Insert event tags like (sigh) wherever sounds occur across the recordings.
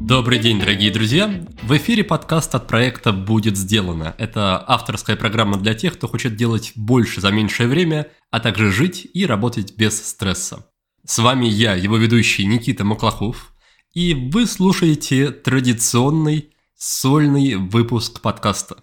Добрый день, дорогие друзья! В эфире подкаст от проекта «Будет сделано». Это авторская программа для тех, кто хочет делать больше за меньшее время, а также жить и работать без стресса. С вами я, его ведущий Никита Маклахов, и вы слушаете традиционный сольный выпуск подкаста.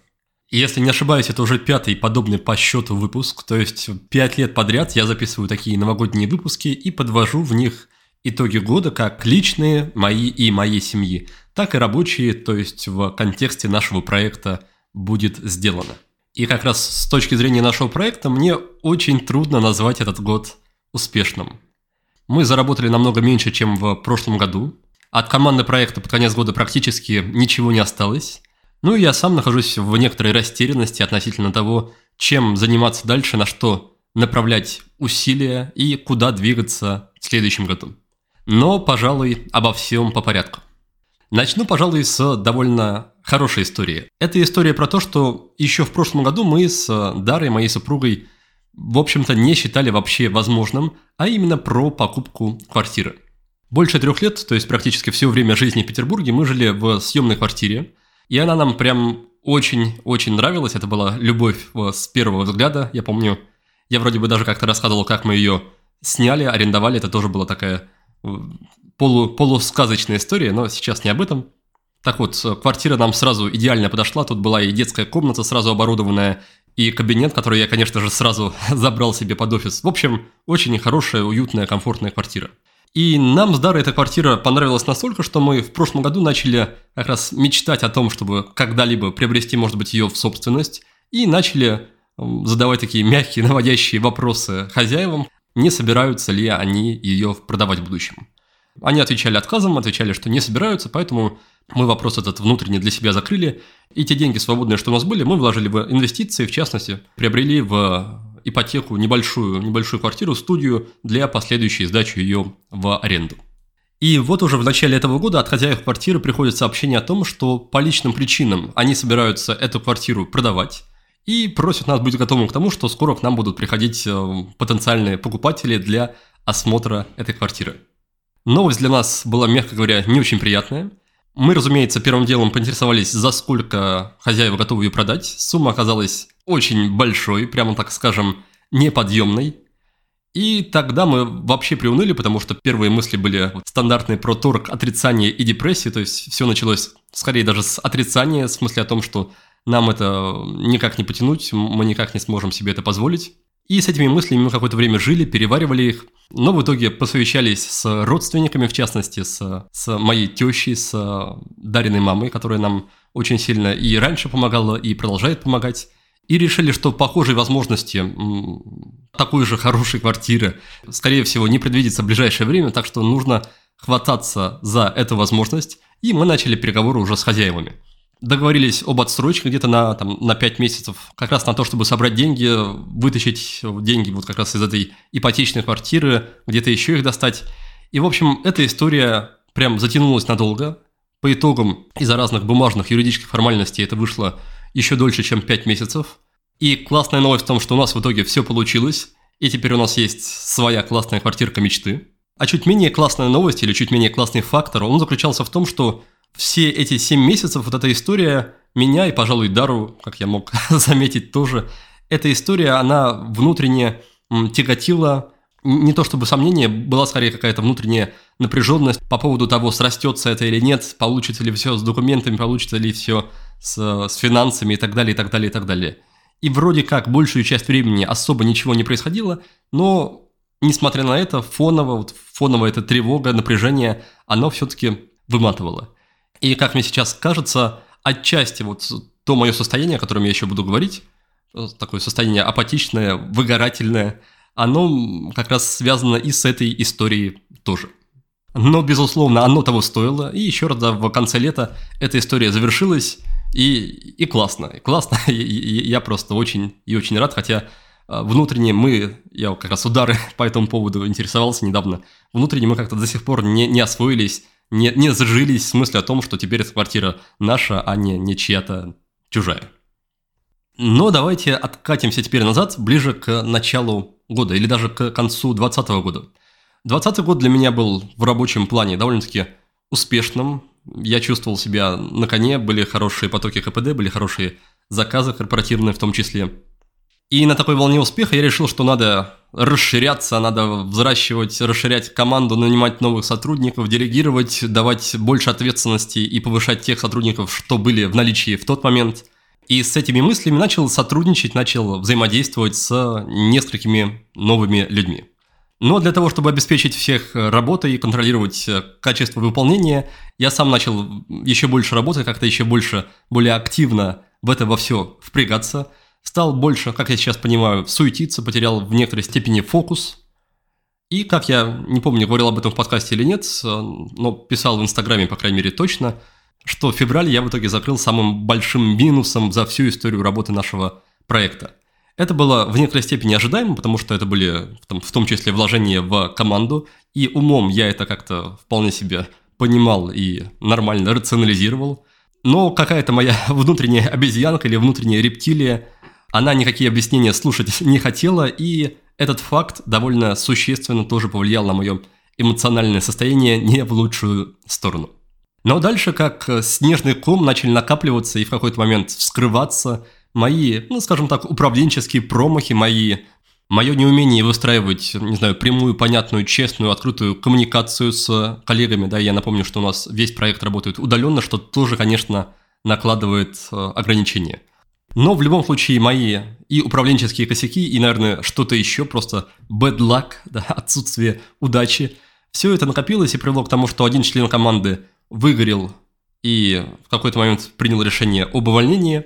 Если не ошибаюсь, это уже пятый подобный по счету выпуск, то есть пять лет подряд я записываю такие новогодние выпуски и подвожу в них итоги года как личные, мои и моей семьи, так и рабочие, то есть в контексте нашего проекта будет сделано. И как раз с точки зрения нашего проекта мне очень трудно назвать этот год успешным. Мы заработали намного меньше, чем в прошлом году, от команды проекта под конец года практически ничего не осталось. Ну и я сам нахожусь в некоторой растерянности относительно того, чем заниматься дальше, на что направлять усилия и куда двигаться в следующем году. Но, пожалуй, обо всем по порядку. Начну, пожалуй, с довольно хорошей истории. Это история про то, что еще в прошлом году мы с Дарой, моей супругой, в общем-то, не считали вообще возможным, а именно про покупку квартиры. Больше трех лет, то есть практически все время жизни в Петербурге, мы жили в съемной квартире. И она нам прям очень-очень нравилась. Это была любовь с первого взгляда. Я помню, я вроде бы даже как-то рассказывал, как мы ее сняли, арендовали. Это тоже была такая э, полу, полусказочная история, но сейчас не об этом. Так вот, квартира нам сразу идеально подошла. Тут была и детская комната сразу оборудованная, и кабинет, который я, конечно же, сразу (laughs) забрал себе под офис. В общем, очень хорошая, уютная, комфортная квартира. И нам с Дарой эта квартира понравилась настолько, что мы в прошлом году начали как раз мечтать о том, чтобы когда-либо приобрести, может быть, ее в собственность, и начали задавать такие мягкие, наводящие вопросы хозяевам, не собираются ли они ее продавать в будущем. Они отвечали отказом, отвечали, что не собираются, поэтому мы вопрос этот внутренне для себя закрыли, и те деньги свободные, что у нас были, мы вложили в инвестиции, в частности, приобрели в ипотеку, небольшую, небольшую квартиру, студию для последующей сдачи ее в аренду. И вот уже в начале этого года от хозяев квартиры приходит сообщение о том, что по личным причинам они собираются эту квартиру продавать и просят нас быть готовым к тому, что скоро к нам будут приходить э, потенциальные покупатели для осмотра этой квартиры. Новость для нас была, мягко говоря, не очень приятная. Мы, разумеется, первым делом поинтересовались, за сколько хозяева готовы ее продать. Сумма оказалась очень большой, прямо так скажем, неподъемной. И тогда мы вообще приуныли, потому что первые мысли были стандартные про торг, отрицание и депрессии, то есть все началось скорее даже с отрицания, в смысле о том, что нам это никак не потянуть, мы никак не сможем себе это позволить. И с этими мыслями мы какое-то время жили, переваривали их, но в итоге посовещались с родственниками, в частности, с, с моей тещей, с Дариной мамой, которая нам очень сильно и раньше помогала, и продолжает помогать и решили, что похожие возможности такой же хорошей квартиры, скорее всего, не предвидится в ближайшее время, так что нужно хвататься за эту возможность, и мы начали переговоры уже с хозяевами. Договорились об отсрочке где-то на, там, на 5 месяцев, как раз на то, чтобы собрать деньги, вытащить деньги вот как раз из этой ипотечной квартиры, где-то еще их достать. И, в общем, эта история прям затянулась надолго. По итогам из-за разных бумажных юридических формальностей это вышло еще дольше, чем 5 месяцев. И классная новость в том, что у нас в итоге все получилось, и теперь у нас есть своя классная квартирка мечты. А чуть менее классная новость или чуть менее классный фактор, он заключался в том, что все эти 7 месяцев вот эта история меня и, пожалуй, Дару, как я мог (laughs) заметить тоже, эта история, она внутренне тяготила не то чтобы сомнение, была скорее какая-то внутренняя напряженность по поводу того, срастется это или нет, получится ли все с документами, получится ли все с, с финансами и так далее, и так далее, и так далее. И вроде как большую часть времени особо ничего не происходило, но несмотря на это, фоново, вот фоновая эта тревога, напряжение, оно все-таки выматывало. И как мне сейчас кажется, отчасти вот то мое состояние, о котором я еще буду говорить, такое состояние апатичное, выгорательное, оно как раз связано и с этой историей тоже. Но, безусловно, оно того стоило. И еще раз, да, в конце лета эта история завершилась. И, и классно, и классно. (laughs) И, и, я просто очень и очень рад, хотя а, внутренне мы, я как раз удары (laughs) по этому поводу интересовался недавно, внутренне мы как-то до сих пор не, не освоились, не, не зажились в смысле о том, что теперь эта квартира наша, а не, не чья-то чужая. Но давайте откатимся теперь назад, ближе к началу года, или даже к концу 2020 года. 2020 год для меня был в рабочем плане довольно-таки успешным. Я чувствовал себя на коне, были хорошие потоки КПД, были хорошие заказы корпоративные в том числе. И на такой волне успеха я решил, что надо расширяться, надо взращивать, расширять команду, нанимать новых сотрудников, делегировать, давать больше ответственности и повышать тех сотрудников, что были в наличии в тот момент. И с этими мыслями начал сотрудничать, начал взаимодействовать с несколькими новыми людьми. Но для того, чтобы обеспечить всех работой и контролировать качество выполнения, я сам начал еще больше работать, как-то еще больше, более активно в это во все впрягаться – стал больше, как я сейчас понимаю, суетиться, потерял в некоторой степени фокус. И, как я не помню, говорил об этом в подкасте или нет, но писал в Инстаграме, по крайней мере, точно, что в феврале я в итоге закрыл самым большим минусом за всю историю работы нашего проекта. Это было в некоторой степени ожидаемо, потому что это были в том числе вложения в команду, и умом я это как-то вполне себе понимал и нормально рационализировал. Но какая-то моя (laughs) внутренняя обезьянка или внутренняя рептилия она никакие объяснения слушать (laughs) не хотела, и этот факт довольно существенно тоже повлиял на мое эмоциональное состояние не в лучшую сторону. Но дальше, как снежный ком, начали накапливаться и в какой-то момент вскрываться мои, ну, скажем так, управленческие промахи, мои, мое неумение выстраивать, не знаю, прямую, понятную, честную, открытую коммуникацию с коллегами, да, я напомню, что у нас весь проект работает удаленно, что тоже, конечно, накладывает э, ограничения. Но в любом случае мои и управленческие косяки, и, наверное, что-то еще, просто bad luck, (laughs) да, отсутствие удачи, все это накопилось и привело к тому, что один член команды выгорел и в какой-то момент принял решение об увольнении.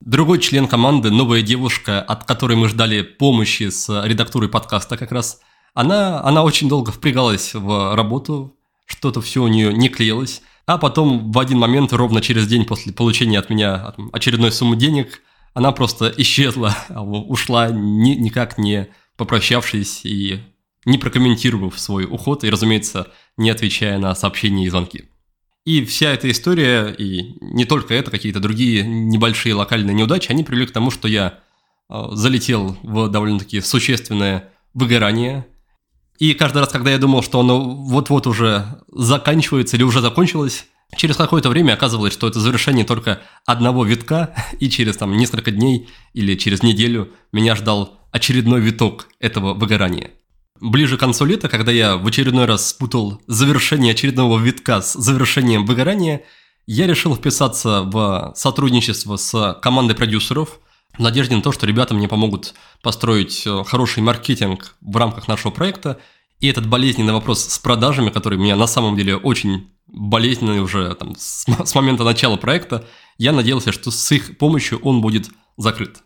Другой член команды, новая девушка, от которой мы ждали помощи с редактурой подкаста как раз, она, она очень долго впрягалась в работу, что-то все у нее не клеилось. А потом в один момент, ровно через день после получения от меня очередной суммы денег, она просто исчезла, (laughs) ушла ни, никак не попрощавшись и не прокомментировав свой уход и, разумеется, не отвечая на сообщения и звонки. И вся эта история, и не только это, какие-то другие небольшие локальные неудачи, они привели к тому, что я а, залетел в довольно-таки существенное выгорание – и каждый раз, когда я думал, что оно вот-вот уже заканчивается или уже закончилось, через какое-то время оказывалось, что это завершение только одного витка, (laughs) и через там несколько дней или через неделю меня ждал очередной виток этого выгорания. Ближе к концу лета, когда я в очередной раз спутал завершение очередного витка с завершением выгорания, я решил вписаться в сотрудничество с командой продюсеров в надежде на то, что ребята мне помогут построить э, хороший маркетинг в рамках нашего проекта. И этот болезненный вопрос с продажами, который меня на самом деле очень болезненный уже там, с, (laughs) с момента начала проекта, я надеялся, что с их помощью он будет закрыт.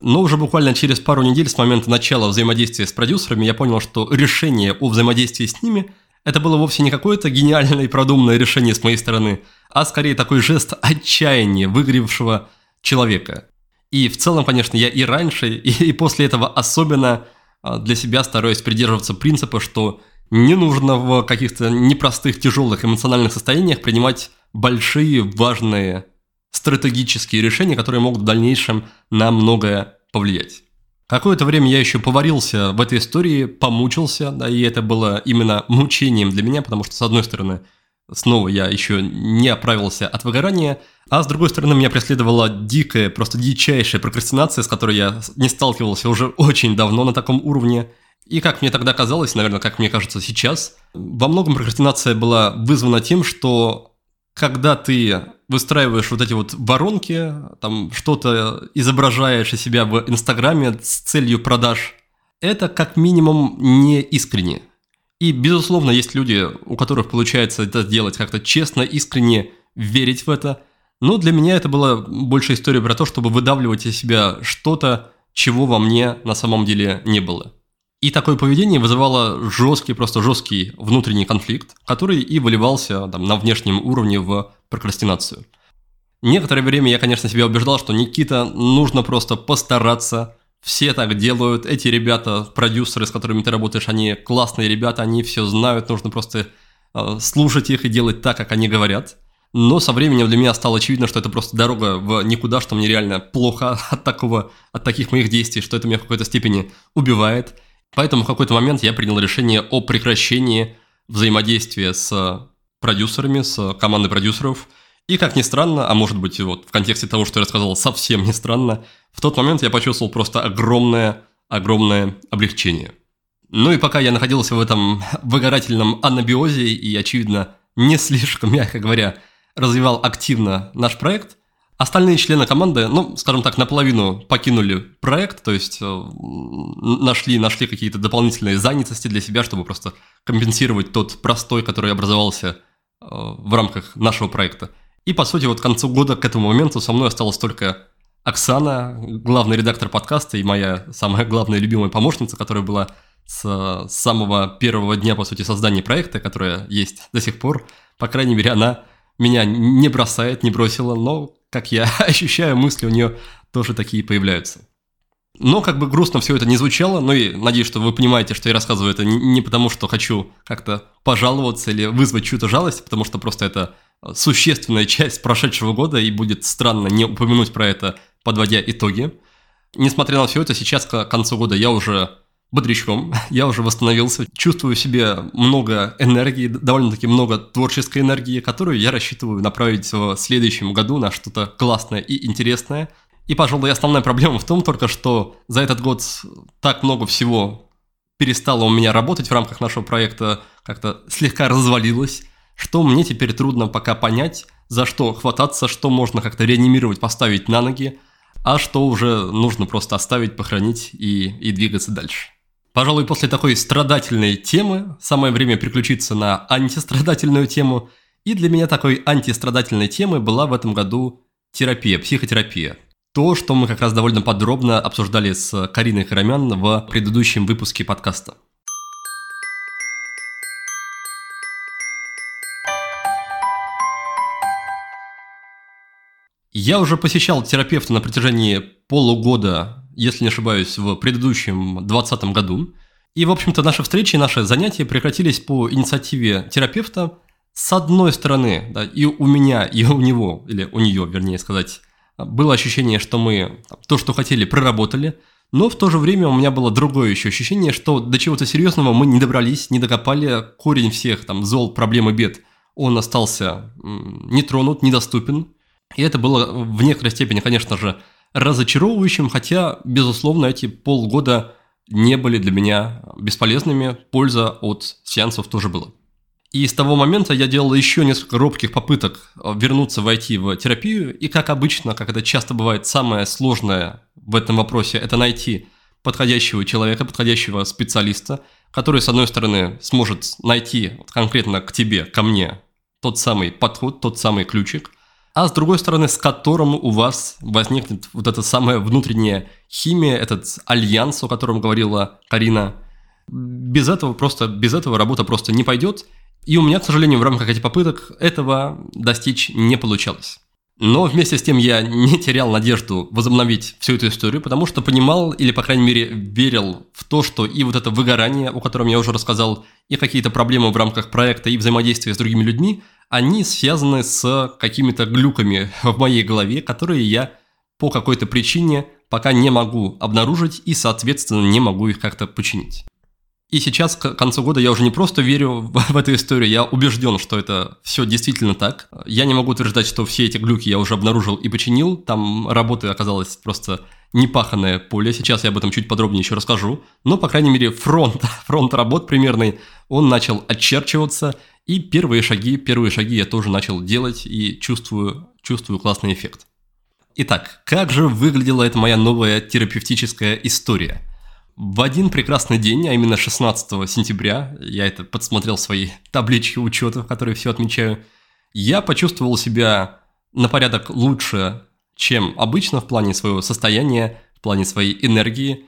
Но уже буквально через пару недель с момента начала взаимодействия с продюсерами я понял, что решение о взаимодействии с ними – это было вовсе не какое-то гениальное и продуманное решение с моей стороны, а скорее такой жест отчаяния выгоревшего человека. И в целом, конечно, я и раньше, (laughs) и, и после этого особенно а, для себя стараюсь придерживаться принципа, что не нужно в каких-то непростых, тяжелых эмоциональных состояниях принимать большие, важные стратегические решения, которые могут в дальнейшем на многое повлиять. Какое-то время я еще поварился в этой истории, помучился, да, и это было именно мучением для меня, потому что, с одной стороны, снова я еще не оправился от выгорания, а с другой стороны меня преследовала дикая, просто дичайшая прокрастинация, с которой я не сталкивался уже очень давно на таком уровне. И как мне тогда казалось, наверное, как мне кажется сейчас, во многом прокрастинация была вызвана тем, что когда ты выстраиваешь вот эти вот воронки, там что-то изображаешь из себя в Инстаграме с целью продаж, это как минимум не искренне. И, безусловно, есть люди, у которых получается это делать как-то честно, искренне верить в это. Но для меня это была больше история про то, чтобы выдавливать из себя что-то, чего во мне на самом деле не было. И такое поведение вызывало жесткий, просто жесткий внутренний конфликт, который и выливался там, на внешнем уровне в прокрастинацию. Некоторое время я, конечно, себя убеждал, что Никита нужно просто постараться все так делают. Эти ребята, продюсеры, с которыми ты работаешь, они классные ребята, они все знают, нужно просто э, слушать их и делать так, как они говорят. но со временем для меня стало очевидно, что это просто дорога в никуда, что мне реально плохо (laughs) от такого, от таких моих действий, что это меня в какой-то степени убивает. Поэтому в какой-то момент я принял решение о прекращении взаимодействия с продюсерами, с командой продюсеров. И как ни странно, а может быть вот в контексте того, что я рассказал, совсем не странно, в тот момент я почувствовал просто огромное, огромное облегчение. Ну и пока я находился в этом (laughs) выгорательном анабиозе и, очевидно, не слишком, (laughs) мягко говоря, развивал активно наш проект. Остальные члены команды, ну, скажем так, наполовину покинули проект, то есть э, нашли, нашли какие-то дополнительные занятости для себя, чтобы просто компенсировать тот простой, который образовался э, в рамках нашего проекта. И, по сути, вот к концу года, к этому моменту со мной осталась только Оксана, главный редактор подкаста и моя самая главная любимая помощница, которая была с самого первого дня, по сути, создания проекта, которая есть до сих пор. По крайней мере, она меня не бросает, не бросила, но, как я (laughs) ощущаю, мысли у нее тоже такие появляются. Но как бы грустно все это не звучало, но и надеюсь, что вы понимаете, что я рассказываю это не потому, что хочу как-то пожаловаться или вызвать чью-то жалость, потому что просто это существенная часть прошедшего года, и будет странно не упомянуть про это, подводя итоги. Несмотря на все это, сейчас к концу года я уже бодрячком, (laughs) я уже восстановился, чувствую в себе много энергии, довольно-таки много творческой энергии, которую я рассчитываю направить в следующем году на что-то классное и интересное. И, пожалуй, основная проблема в том только, что за этот год так много всего перестало у меня работать в рамках нашего проекта, как-то слегка развалилось, что мне теперь трудно пока понять, за что хвататься, что можно как-то реанимировать, поставить на ноги, а что уже нужно просто оставить, похоронить и, и двигаться дальше. Пожалуй, после такой страдательной темы самое время переключиться на антистрадательную тему. И для меня такой антистрадательной темой была в этом году терапия, психотерапия. То, что мы как раз довольно подробно обсуждали с Кариной Карамян в предыдущем выпуске подкаста. Я уже посещал терапевта на протяжении полугода если не ошибаюсь, в предыдущем 2020 году. И, в общем-то, наши встречи, наши занятия прекратились по инициативе терапевта. С одной стороны, да, и у меня, и у него, или у нее, вернее сказать, было ощущение, что мы то, что хотели, проработали, но в то же время у меня было другое еще ощущение, что до чего-то серьезного мы не добрались, не докопали, корень всех там зол, проблем и бед, он остался не тронут, недоступен. И это было в некоторой степени, конечно же, разочаровывающим, хотя, безусловно, эти полгода не были для меня бесполезными, польза от сеансов тоже была. И с того момента я делал еще несколько робких попыток э, вернуться, войти в терапию, и как обычно, как это часто бывает, самое сложное в этом вопросе – это найти подходящего человека, подходящего специалиста, который, с одной стороны, сможет найти конкретно к тебе, ко мне, тот самый подход, тот самый ключик, а с другой стороны, с которым у вас возникнет вот эта самая внутренняя химия, этот альянс, о котором говорила Карина. Без этого просто, без этого работа просто не пойдет. И у меня, к сожалению, в рамках этих попыток этого достичь не получалось. Но вместе с тем я не терял надежду возобновить всю эту историю, потому что понимал, или, по крайней мере, верил в то, что и вот это выгорание, о котором я уже рассказал, и какие-то проблемы в рамках проекта, и взаимодействия с другими людьми – они связаны с какими-то глюками в моей голове, которые я по какой-то причине пока не могу обнаружить и, соответственно, не могу их как-то починить. И сейчас, к концу года, я уже не просто верю в, (laughs) эту историю, я убежден, что это все действительно так. Я не могу утверждать, что все эти глюки я уже обнаружил и починил. Там работы оказалось просто непаханное поле. Сейчас я об этом чуть подробнее еще расскажу. Но, по крайней мере, фронт, (laughs) фронт работ примерный, он начал очерчиваться. И первые шаги, первые шаги я тоже начал делать и чувствую, чувствую классный эффект. Итак, как же выглядела эта моя новая терапевтическая история? В один прекрасный день, а именно 16 сентября, я это подсмотрел в свои таблички учета, в которые все отмечаю, я почувствовал себя на порядок лучше, чем обычно в плане своего состояния, в плане своей энергии,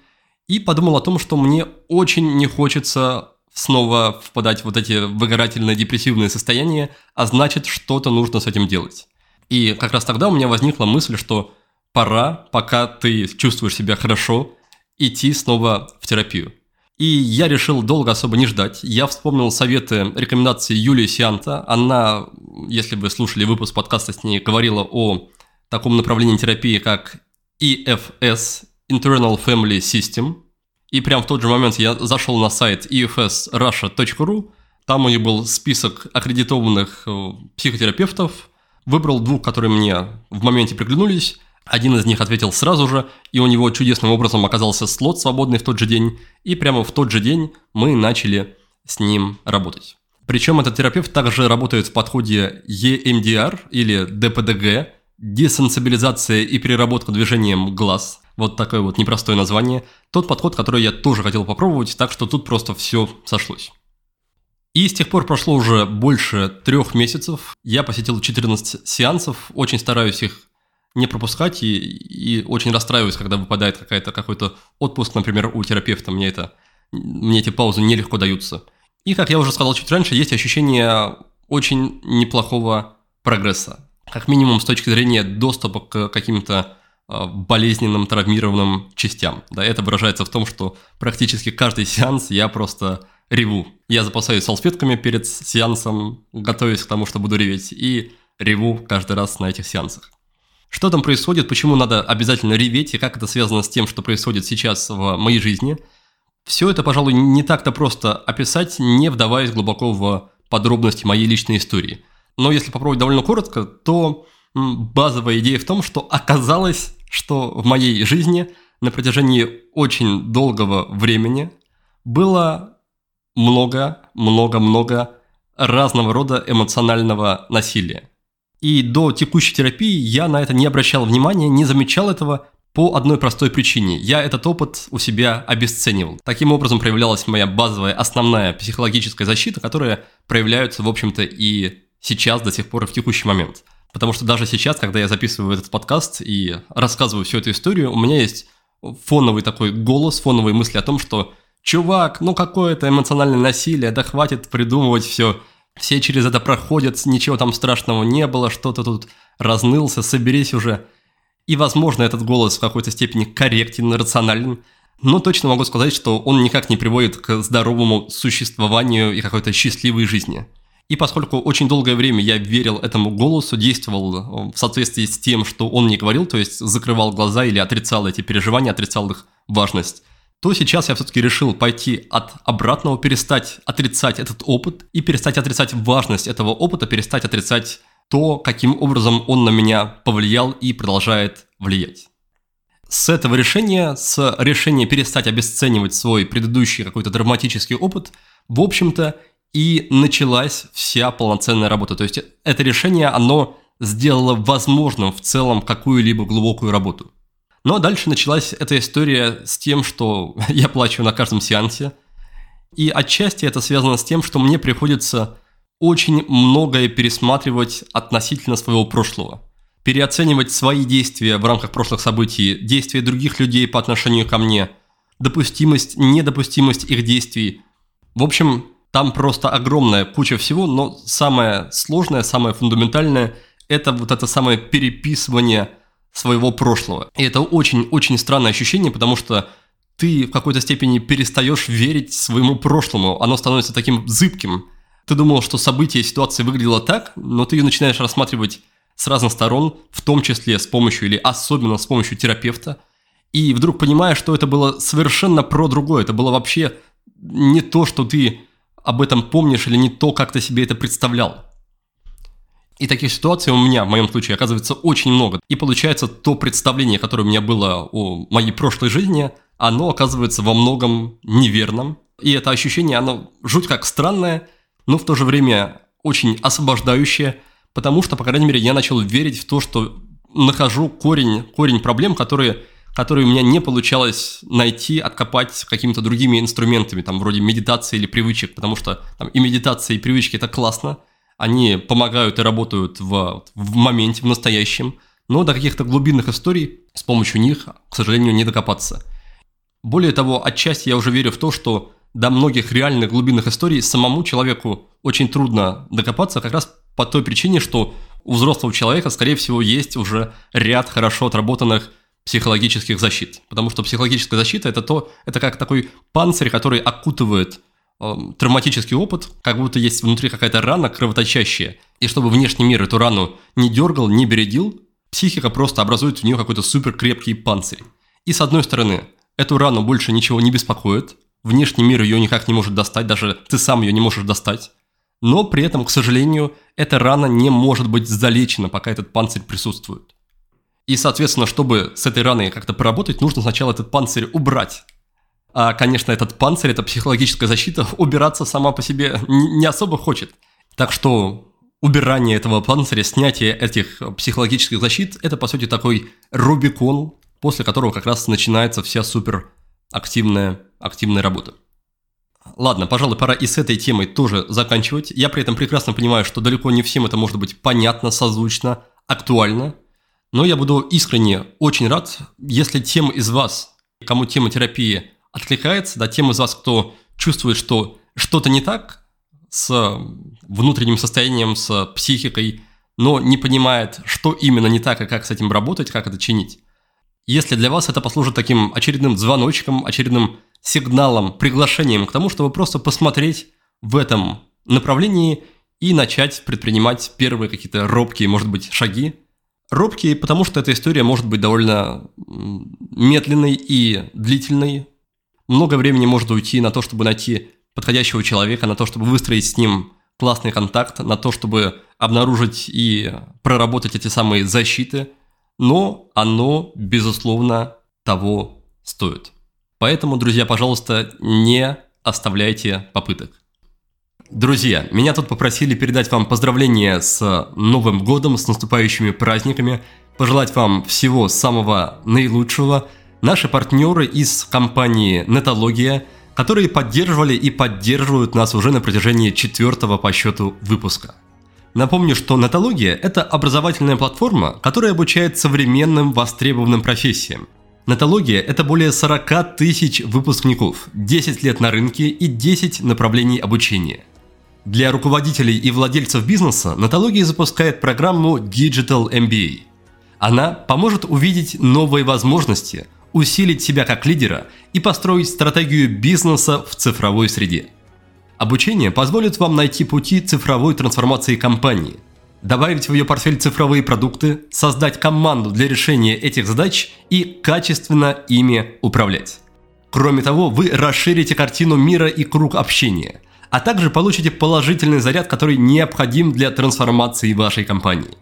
и подумал о том, что мне очень не хочется снова впадать в вот эти выгорательные депрессивные состояния, а значит, что-то нужно с этим делать. И как раз тогда у меня возникла мысль, что пора, пока ты чувствуешь себя хорошо, идти снова в терапию. И я решил долго особо не ждать. Я вспомнил советы, рекомендации Юлии Сианта. Она, если вы слушали выпуск подкаста с ней, говорила о таком направлении терапии, как EFS, Internal Family System. И прямо в тот же момент я зашел на сайт efsrussia.ru, там у них был список аккредитованных э, психотерапевтов, выбрал двух, которые мне в моменте приглянулись, один из них ответил сразу же, и у него чудесным образом оказался слот свободный в тот же день, и прямо в тот же день мы начали с ним работать. Причем этот терапевт также работает в подходе EMDR или DPDG, десенсибилизация и переработка движением глаз. Вот такое вот непростое название. Тот подход, который я тоже хотел попробовать, так что тут просто все сошлось. И с тех пор прошло уже больше трех месяцев. Я посетил 14 сеансов, очень стараюсь их не пропускать и, и очень расстраиваюсь, когда выпадает какая-то, какой-то отпуск, например, у терапевта. Мне, это, мне эти паузы нелегко даются. И, как я уже сказал чуть раньше, есть ощущение очень неплохого прогресса. Как минимум с точки зрения доступа к каким-то а, болезненным, травмированным частям. Да, это выражается в том, что практически каждый сеанс я просто реву. Я запасаюсь салфетками перед сеансом, готовясь к тому, что буду реветь, и реву каждый раз на этих сеансах. Что там происходит, почему надо обязательно реветь, и как это связано с тем, что происходит сейчас в моей жизни. Все это, пожалуй, не так-то просто описать, не вдаваясь глубоко в подробности моей личной истории. Но если попробовать довольно коротко, то базовая идея в том, что оказалось, что в моей жизни на протяжении очень долгого времени было много, много, много разного рода эмоционального насилия. И до текущей терапии я на это не обращал внимания, не замечал этого по одной простой причине. Я этот опыт у себя обесценивал. Таким образом проявлялась моя базовая, основная психологическая защита, которая проявляется, в общем-то, и сейчас, до сих пор, и в текущий момент. Потому что даже сейчас, когда я записываю этот подкаст и рассказываю всю эту историю, у меня есть фоновый такой голос, фоновые мысли о том, что «Чувак, ну какое это эмоциональное насилие, да хватит придумывать все все через это проходят, ничего там страшного не было, что-то тут разнылся, соберись уже. И, возможно, этот голос в какой-то степени корректен, рационален, но точно могу сказать, что он никак не приводит к здоровому существованию и какой-то счастливой жизни. И поскольку очень долгое время я верил этому голосу, действовал в соответствии с тем, что он мне говорил, то есть закрывал глаза или отрицал эти переживания, отрицал их важность, то сейчас я все-таки решил пойти от обратного, перестать отрицать этот опыт и перестать отрицать важность этого опыта, перестать отрицать то, каким образом он на меня повлиял и продолжает влиять. С этого решения, с решения перестать обесценивать свой предыдущий какой-то драматический опыт, в общем-то, и началась вся полноценная работа. То есть это решение, оно сделало возможным в целом какую-либо глубокую работу – но дальше началась эта история с тем, что (laughs) я плачу на каждом сеансе. И отчасти это связано с тем, что мне приходится очень многое пересматривать относительно своего прошлого. Переоценивать свои действия в рамках прошлых событий, действия других людей по отношению ко мне, допустимость, недопустимость их действий. В общем, там просто огромная куча всего, но самое сложное, самое фундаментальное – это вот это самое переписывание – своего прошлого. И это очень-очень странное ощущение, потому что ты в какой-то степени перестаешь верить своему прошлому, оно становится таким зыбким. Ты думал, что событие, ситуация выглядела так, но ты ее начинаешь рассматривать с разных сторон, в том числе с помощью или особенно с помощью терапевта, и вдруг понимаешь, что это было совершенно про другое, это было вообще не то, что ты об этом помнишь, или не то, как ты себе это представлял. И таких ситуаций у меня, в моем случае, оказывается очень много. И получается, то представление, которое у меня было о моей прошлой жизни, оно оказывается во многом неверным. И это ощущение, оно жуть как странное, но в то же время очень освобождающее, потому что, по крайней мере, я начал верить в то, что нахожу корень, корень проблем, которые, которые у меня не получалось найти, откопать какими-то другими инструментами, там, вроде медитации или привычек, потому что там, и медитация, и привычки – это классно – они помогают и работают в, в моменте, в настоящем, но до каких-то глубинных историй с помощью них, к сожалению, не докопаться. Более того, отчасти я уже верю в то, что до многих реальных глубинных историй самому человеку очень трудно докопаться как раз по той причине, что у взрослого человека, скорее всего, есть уже ряд хорошо отработанных психологических защит. Потому что психологическая защита это то, это как такой панцирь, который окутывает травматический опыт, как будто есть внутри какая-то рана кровоточащая. И чтобы внешний мир эту рану не дергал, не бередил, психика просто образует в нее какой-то супер крепкий панцирь. И с одной стороны, эту рану больше ничего не беспокоит, внешний мир ее никак не может достать, даже ты сам ее не можешь достать. Но при этом, к сожалению, эта рана не может быть залечена, пока этот панцирь присутствует. И, соответственно, чтобы с этой раной как-то поработать, нужно сначала этот панцирь убрать. А, конечно, этот панцирь, эта психологическая защита, (laughs) убираться сама по себе не особо хочет. Так что убирание этого панциря, снятие этих психологических защит – это, по сути, такой Рубикон, после которого как раз начинается вся супер активная, активная работа. Ладно, пожалуй, пора и с этой темой тоже заканчивать. Я при этом прекрасно понимаю, что далеко не всем это может быть понятно, созвучно, актуально. Но я буду искренне очень рад, если тем из вас, кому тема терапии откликается, да, тем из вас, кто чувствует, что что-то не так с внутренним состоянием, с психикой, но не понимает, что именно не так и как с этим работать, как это чинить. Если для вас это послужит таким очередным звоночком, очередным сигналом, приглашением к тому, чтобы просто посмотреть в этом направлении и начать предпринимать первые какие-то робкие, может быть, шаги. Робкие, потому что эта история может быть довольно медленной и длительной. Много времени может уйти на то, чтобы найти подходящего человека, на то, чтобы выстроить с ним классный контакт, на то, чтобы обнаружить и проработать эти самые защиты, но оно, безусловно, того стоит. Поэтому, друзья, пожалуйста, не оставляйте попыток. Друзья, меня тут попросили передать вам поздравления с Новым годом, с наступающими праздниками, пожелать вам всего самого наилучшего. Наши партнеры из компании Нетология, которые поддерживали и поддерживают нас уже на протяжении четвертого по счету выпуска. Напомню, что Нетология – это образовательная платформа, которая обучает современным востребованным профессиям – Нотология – это более 40 тысяч выпускников, 10 лет на рынке и 10 направлений обучения. Для руководителей и владельцев бизнеса Нотология запускает программу Digital MBA. Она поможет увидеть новые возможности, усилить себя как лидера и построить стратегию бизнеса в цифровой среде. Обучение позволит вам найти пути цифровой трансформации компании – добавить в ее портфель цифровые продукты, создать команду для решения этих задач и качественно ими управлять. Кроме того, вы расширите картину мира и круг общения, а также получите положительный заряд, который необходим для трансформации вашей компании.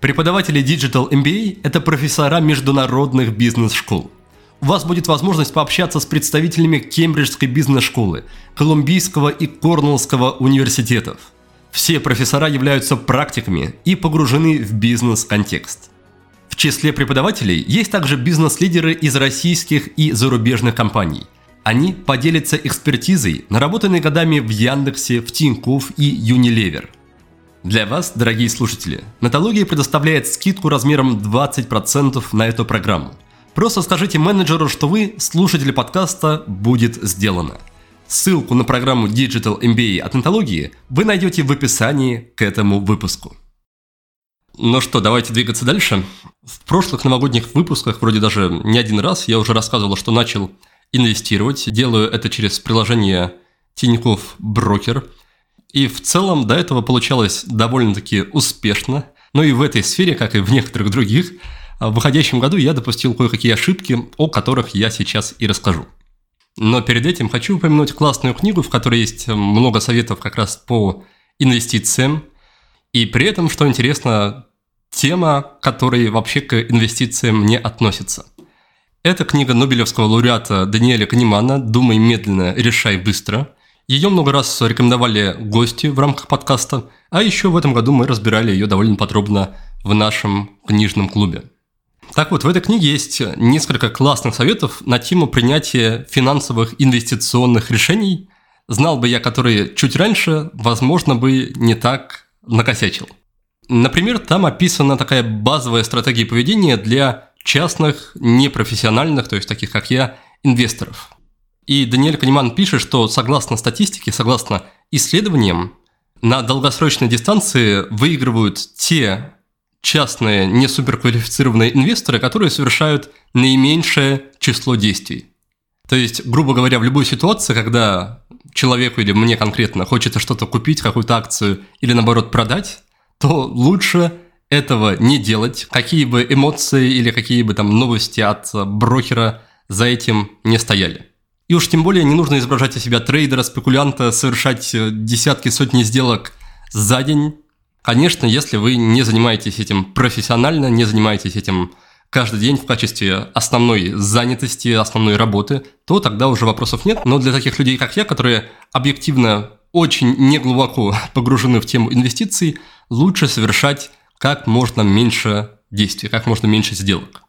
Преподаватели Digital MBA – это профессора международных бизнес-школ. У вас будет возможность пообщаться с представителями Кембриджской бизнес-школы, Колумбийского и Корнеллского университетов – все профессора являются практиками и погружены в бизнес-контекст. В числе преподавателей есть также бизнес-лидеры из российских и зарубежных компаний. Они поделятся экспертизой, наработанной годами в Яндексе, в Тинькофф и Unilever. Для вас, дорогие слушатели, Нотология предоставляет скидку размером 20% на эту программу. Просто скажите менеджеру, что вы слушатели подкаста «Будет сделано». Ссылку на программу Digital MBA от Антологии вы найдете в описании к этому выпуску. Ну что, давайте двигаться дальше. В прошлых новогодних выпусках, вроде даже не один раз, я уже рассказывал, что начал инвестировать. Делаю это через приложение Тинькофф Брокер. И в целом до этого получалось довольно-таки успешно. Но и в этой сфере, как и в некоторых других, в выходящем году я допустил кое-какие ошибки, о которых я сейчас и расскажу. Но перед этим хочу упомянуть классную книгу, в которой есть много советов как раз по инвестициям. И при этом, что интересно, тема, которая вообще к инвестициям не относится. Это книга Нобелевского лауреата Даниэля Канемана «Думай медленно, решай быстро». Ее много раз рекомендовали гости в рамках подкаста, а еще в этом году мы разбирали ее довольно подробно в нашем книжном клубе. Так вот, в этой книге есть несколько классных советов на тему принятия финансовых инвестиционных решений. Знал бы я, которые чуть раньше, возможно, бы не так накосячил. Например, там описана такая базовая стратегия поведения для частных, непрофессиональных, то есть таких как я, инвесторов. И Даниэль Канеман пишет, что согласно статистике, согласно исследованиям, на долгосрочной дистанции выигрывают те частные, не суперквалифицированные инвесторы, которые совершают наименьшее число действий. То есть, грубо говоря, в любой ситуации, когда человеку или мне конкретно хочется что-то купить, какую-то акцию или наоборот продать, то лучше этого не делать, какие бы эмоции или какие бы там новости от брокера за этим не стояли. И уж тем более не нужно изображать из себя трейдера, спекулянта, совершать десятки, сотни сделок за день. Конечно, если вы не занимаетесь этим профессионально, не занимаетесь этим каждый день в качестве основной занятости, основной работы, то тогда уже вопросов нет. Но для таких людей, как я, которые объективно очень неглубоко (laughs) погружены в тему инвестиций, лучше совершать как можно меньше действий, как можно меньше сделок.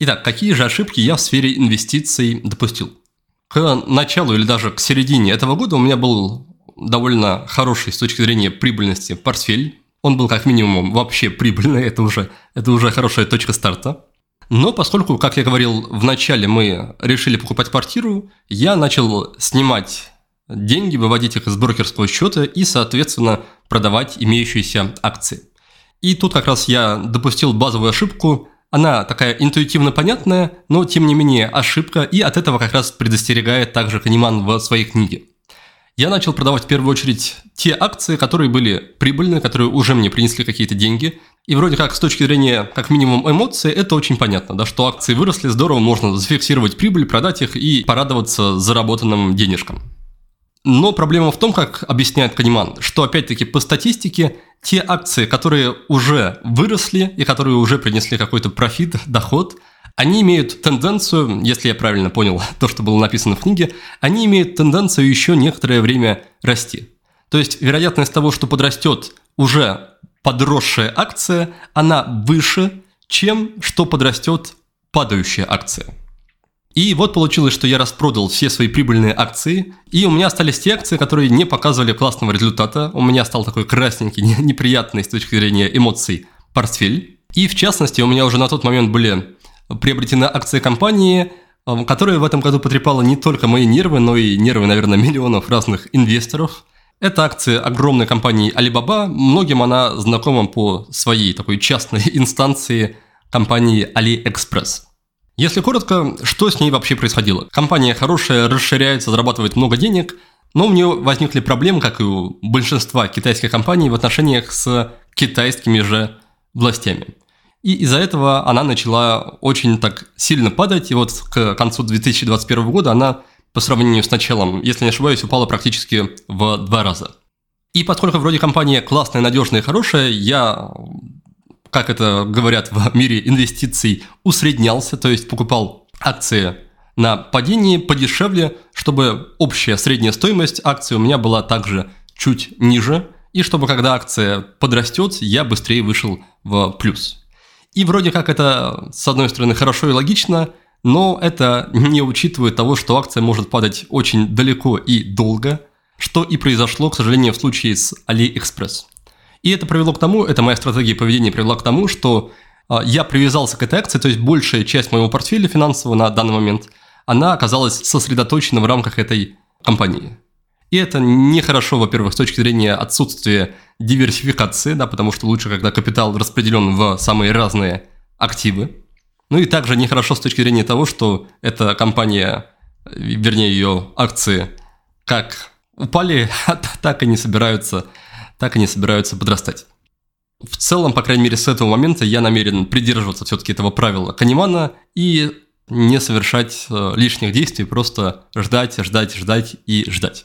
Итак, какие же ошибки я в сфере инвестиций допустил? К началу или даже к середине этого года у меня был довольно хороший с точки зрения прибыльности портфель. Он был как минимум вообще прибыльный, это уже, это уже хорошая точка старта. Но поскольку, как я говорил, в начале мы решили покупать квартиру, я начал снимать деньги, выводить их из брокерского счета и, соответственно, продавать имеющиеся акции. И тут как раз я допустил базовую ошибку. Она такая интуитивно понятная, но тем не менее ошибка, и от этого как раз предостерегает также Каниман в своей книге. Я начал продавать в первую очередь те акции, которые были прибыльны, которые уже мне принесли какие-то деньги. И вроде как с точки зрения как минимум эмоций это очень понятно, да, что акции выросли, здорово, можно зафиксировать прибыль, продать их и порадоваться заработанным денежкам. Но проблема в том, как объясняет Каниман, что опять-таки по статистике те акции, которые уже выросли и которые уже принесли какой-то профит, (laughs) доход, они имеют тенденцию, если я правильно понял (laughs) то, что было написано в книге, они имеют тенденцию еще некоторое время расти. То есть вероятность того, что подрастет уже подросшая акция, она выше, чем что подрастет падающая акция. И вот получилось, что я распродал все свои прибыльные акции, и у меня остались те акции, которые не показывали классного результата. У меня стал такой красненький, (laughs) неприятный с точки зрения эмоций портфель. И в частности, у меня уже на тот момент были приобретены акции компании, э, которая в этом году потрепала не только мои нервы, но и нервы, наверное, (laughs) миллионов разных инвесторов. Это акции огромной компании Alibaba. Многим она знакома по своей такой частной (laughs) инстанции компании AliExpress. Если коротко, что с ней вообще происходило? Компания хорошая, расширяется, зарабатывает много денег, но у нее возникли проблемы, как и у большинства китайских компаний, в отношениях с китайскими же властями. И из-за этого она начала очень так сильно падать, и вот к концу 2021 года она по сравнению с началом, если не ошибаюсь, упала практически в два раза. И поскольку вроде компания классная, надежная и хорошая, я как это говорят в мире инвестиций, усреднялся, то есть покупал акции на падении подешевле, чтобы общая средняя стоимость акции у меня была также чуть ниже, и чтобы когда акция подрастет, я быстрее вышел в плюс. И вроде как это, с одной стороны, хорошо и логично, но это не учитывает того, что акция может падать очень далеко и долго, что и произошло, к сожалению, в случае с AliExpress. И это привело к тому, это моя стратегия поведения привела к тому, что а, я привязался к этой акции, то есть большая часть моего портфеля финансового на данный момент, она оказалась сосредоточена в рамках этой компании. И это нехорошо, во-первых, с точки зрения отсутствия диверсификации, да, потому что лучше, когда капитал распределен в самые разные активы. Ну и также нехорошо с точки зрения того, что эта компания, вернее ее акции, как упали, (laughs) так и не собираются так они собираются подрастать. В целом, по крайней мере, с этого момента я намерен придерживаться все-таки этого правила Канимана и не совершать э, лишних действий, просто ждать, ждать, ждать и ждать.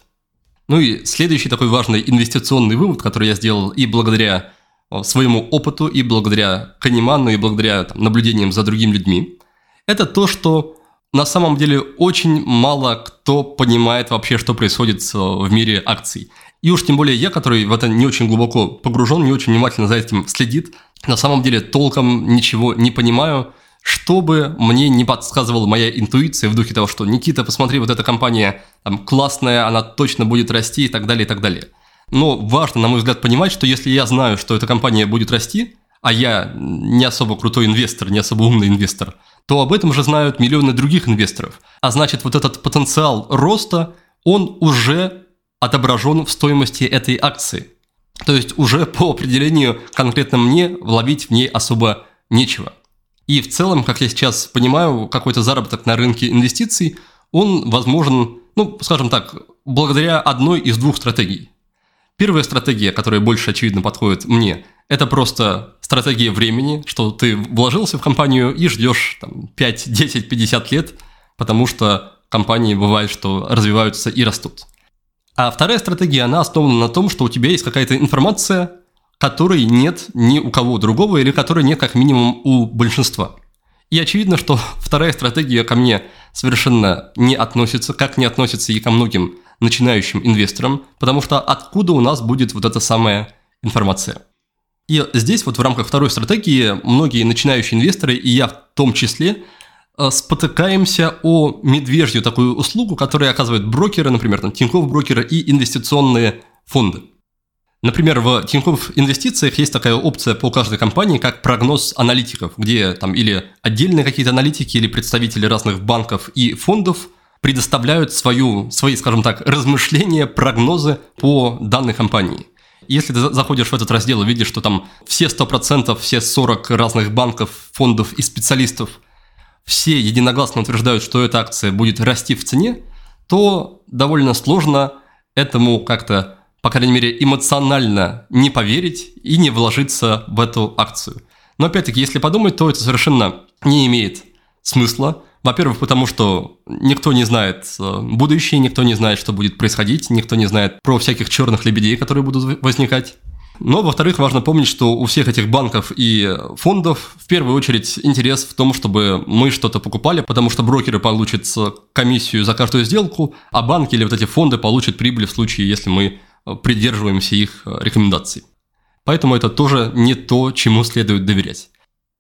Ну и следующий такой важный инвестиционный вывод, который я сделал и благодаря э, своему опыту, и благодаря Каниману, и благодаря там, наблюдениям за другими людьми, это то, что на самом деле очень мало кто понимает вообще, что происходит э, в мире акций. И уж тем более я, который в это не очень глубоко погружен, не очень внимательно за этим следит, на самом деле толком ничего не понимаю, чтобы мне не подсказывала моя интуиция в духе того, что Никита, посмотри, вот эта компания классная, она точно будет расти и так далее, и так далее. Но важно, на мой взгляд, понимать, что если я знаю, что эта компания будет расти, а я не особо крутой инвестор, не особо умный инвестор, то об этом же знают миллионы других инвесторов. А значит, вот этот потенциал роста, он уже отображен в стоимости этой акции. То есть уже по определению конкретно мне ловить в ней особо нечего. И в целом, как я сейчас понимаю, какой-то заработок на рынке инвестиций, он возможен, ну, скажем так, благодаря одной из двух стратегий. Первая стратегия, которая больше очевидно подходит мне, это просто стратегия времени, что ты вложился в компанию и ждешь там, 5, 10, 50 лет, потому что компании бывает, что развиваются и растут. А вторая стратегия, она основана на том, что у тебя есть какая-то информация, которой нет ни у кого другого или которой нет как минимум у большинства. И очевидно, что вторая стратегия ко мне совершенно не относится, как не относится и ко многим начинающим инвесторам, потому что откуда у нас будет вот эта самая информация. И здесь вот в рамках второй стратегии многие начинающие инвесторы, и я в том числе, э, спотыкаемся о медвежью такую услугу, которую оказывают брокеры, например, там, Тинькофф брокеры и инвестиционные фонды. Например, в Тинькофф инвестициях есть такая опция по каждой компании, как прогноз аналитиков, где там или отдельные какие-то аналитики, или представители разных банков и фондов предоставляют свою, свои, скажем так, размышления, прогнозы по данной компании. Если ты заходишь в этот раздел и видишь, что там все 100%, все 40 разных банков, фондов и специалистов все единогласно утверждают, что эта акция будет расти в цене, то довольно сложно этому как-то по крайней мере, эмоционально не поверить и не вложиться в эту акцию. Но опять-таки, если подумать, то это совершенно не имеет смысла. Во-первых, потому что никто не знает э, будущее, никто не знает, что будет происходить, никто не знает про всяких черных лебедей, которые будут возникать. Но, во-вторых, важно помнить, что у всех этих банков и фондов в первую очередь интерес в том, чтобы мы что-то покупали, потому что брокеры получат комиссию за каждую сделку, а банки или вот эти фонды получат прибыль в случае, если мы придерживаемся их э, рекомендаций. Поэтому это тоже не то, чему следует доверять.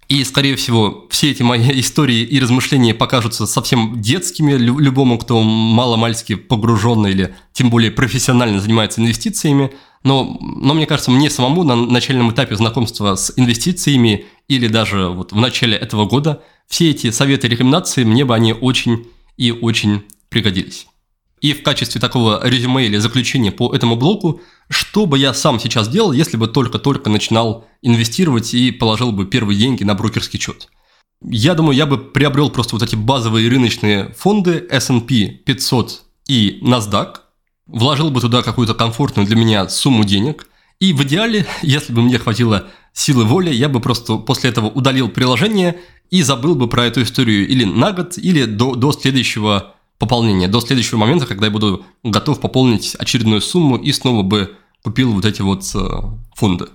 И, скорее всего, все эти мои (laughs) истории и размышления покажутся совсем детскими любому, кто мало-мальски погруженно или тем более профессионально занимается инвестициями. Но, но мне кажется, мне самому на начальном этапе знакомства с инвестициями или даже вот в начале этого года все эти советы и рекомендации мне бы они очень и очень пригодились. И в качестве такого резюме или заключения по этому блоку, что бы я сам сейчас делал, если бы только-только начинал инвестировать и положил бы первые деньги на брокерский счет? Я думаю, я бы приобрел просто вот эти базовые рыночные фонды S&P 500 и NASDAQ, вложил бы туда какую-то комфортную для меня сумму денег, и в идеале, (laughs) если бы мне хватило силы воли, я бы просто после этого удалил приложение и забыл бы про эту историю или на год, или до, до следующего пополнения до следующего момента, когда я буду готов пополнить очередную сумму и снова бы купил вот эти вот э, фонды.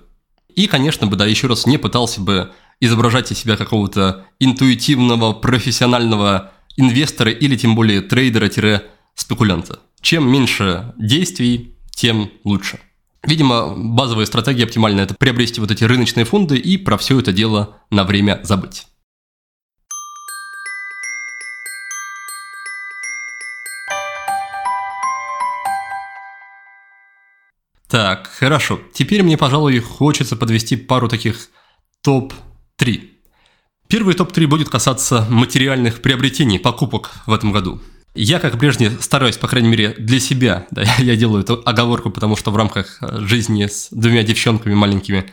И, конечно бы, да, еще раз не пытался бы изображать из себя какого-то интуитивного, профессионального инвестора или тем более трейдера-спекулянта. Чем меньше действий, тем лучше. Видимо, базовая стратегия оптимальная – это приобрести вот эти рыночные фонды и про все это дело на время забыть. Так, хорошо. Теперь мне, пожалуй, хочется подвести пару таких топ-3. Первый топ-3 будет касаться материальных приобретений, покупок в этом году. Я, как прежде, стараюсь, по крайней мере, для себя, (laughs) да, я делаю эту оговорку, потому что в рамках жизни с двумя девчонками маленькими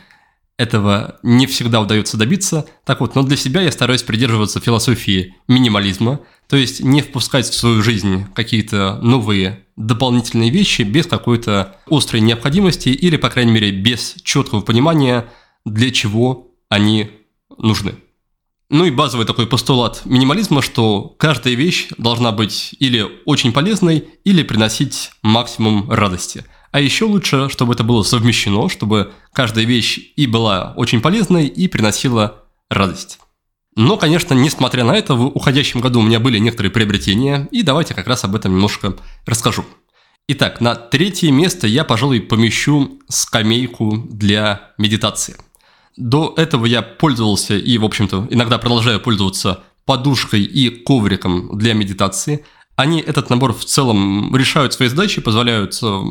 этого не всегда удается добиться. Так вот, но для себя я стараюсь придерживаться философии минимализма, то есть не впускать в свою жизнь какие-то новые дополнительные вещи без какой-то острой необходимости или, по крайней мере, без четкого понимания, для чего они нужны. Ну и базовый такой постулат минимализма, что каждая вещь должна быть или очень полезной, или приносить максимум радости. А еще лучше, чтобы это было совмещено, чтобы каждая вещь и была очень полезной, и приносила радость. Но, конечно, несмотря на это, в уходящем году у меня были некоторые приобретения, и давайте как раз об этом немножко расскажу. Итак, на третье место я, пожалуй, помещу скамейку для медитации. До этого я пользовался и, в общем-то, иногда продолжаю пользоваться подушкой и ковриком для медитации. Они этот набор в целом решают свои задачи, позволяют э,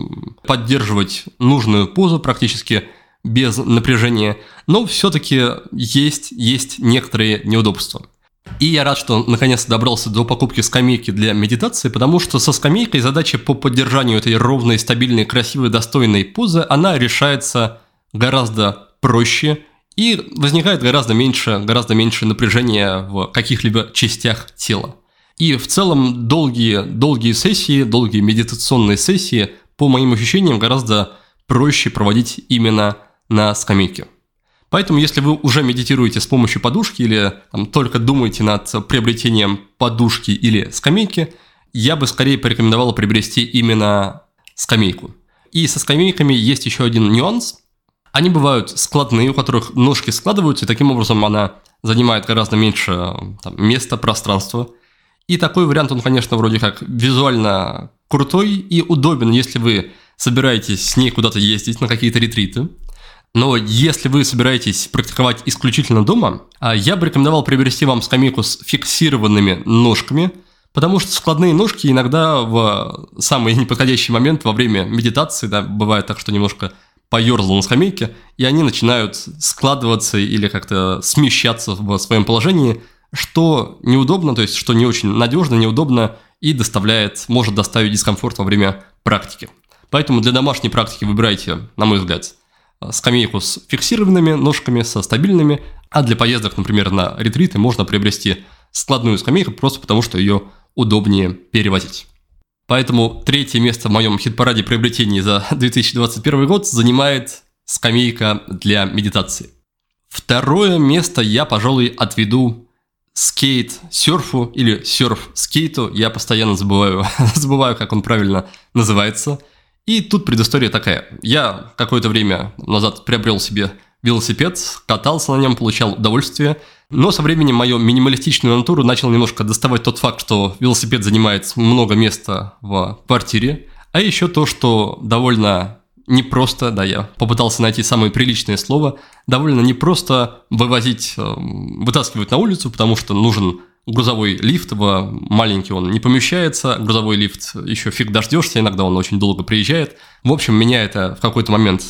поддерживать нужную позу практически без напряжения, но все-таки есть, есть некоторые неудобства. И я рад, что наконец добрался до покупки скамейки для медитации, потому что со скамейкой задача по поддержанию этой ровной, стабильной, красивой, достойной позы, она решается гораздо проще и возникает гораздо меньше, гораздо меньше напряжения в каких-либо частях тела. И в целом долгие, долгие сессии, долгие медитационные сессии, по моим ощущениям, гораздо проще проводить именно на скамейке. Поэтому, если вы уже медитируете с помощью подушки или там, только думаете над приобретением подушки или скамейки, я бы скорее порекомендовал приобрести именно скамейку. И со скамейками есть еще один нюанс. Они бывают складные, у которых ножки складываются, и таким образом она занимает гораздо меньше там, места, пространства. И такой вариант, он, конечно, вроде как визуально крутой и удобен, если вы собираетесь с ней куда-то ездить на какие-то ретриты. Но если вы собираетесь практиковать исключительно дома, а, я бы рекомендовал приобрести вам скамейку с фиксированными ножками, потому что складные ножки иногда в самый (laughs) неподходящий момент во время медитации, да, бывает так, что немножко поерзал на скамейке, и они начинают складываться или как-то смещаться в своем положении, что неудобно, то есть что не очень надежно, неудобно и доставляет, может доставить дискомфорт во время практики. Поэтому для домашней практики выбирайте, на мой взгляд, скамейку с фиксированными ножками, со стабильными, а для поездок, например, на ретриты можно приобрести складную скамейку просто потому, что ее удобнее перевозить. Поэтому третье место в моем хит-параде приобретений за (laughs) 2021 год занимает скамейка для медитации. Второе место я, пожалуй, отведу скейт-серфу или серф-скейту. Я постоянно забываю, (laughs) забываю, как он правильно называется – и тут предыстория такая. Я какое-то время назад приобрел себе велосипед, катался на нем, получал удовольствие. Но со временем мою минималистичную натуру начал немножко доставать тот факт, что велосипед занимает много места в квартире. А еще то, что довольно непросто, да, я попытался найти самое приличное слово, довольно непросто вывозить, э, вытаскивать на улицу, потому что нужен грузовой лифт, маленький он не помещается, грузовой лифт еще фиг дождешься, иногда он очень долго приезжает. В общем, меня это в какой-то момент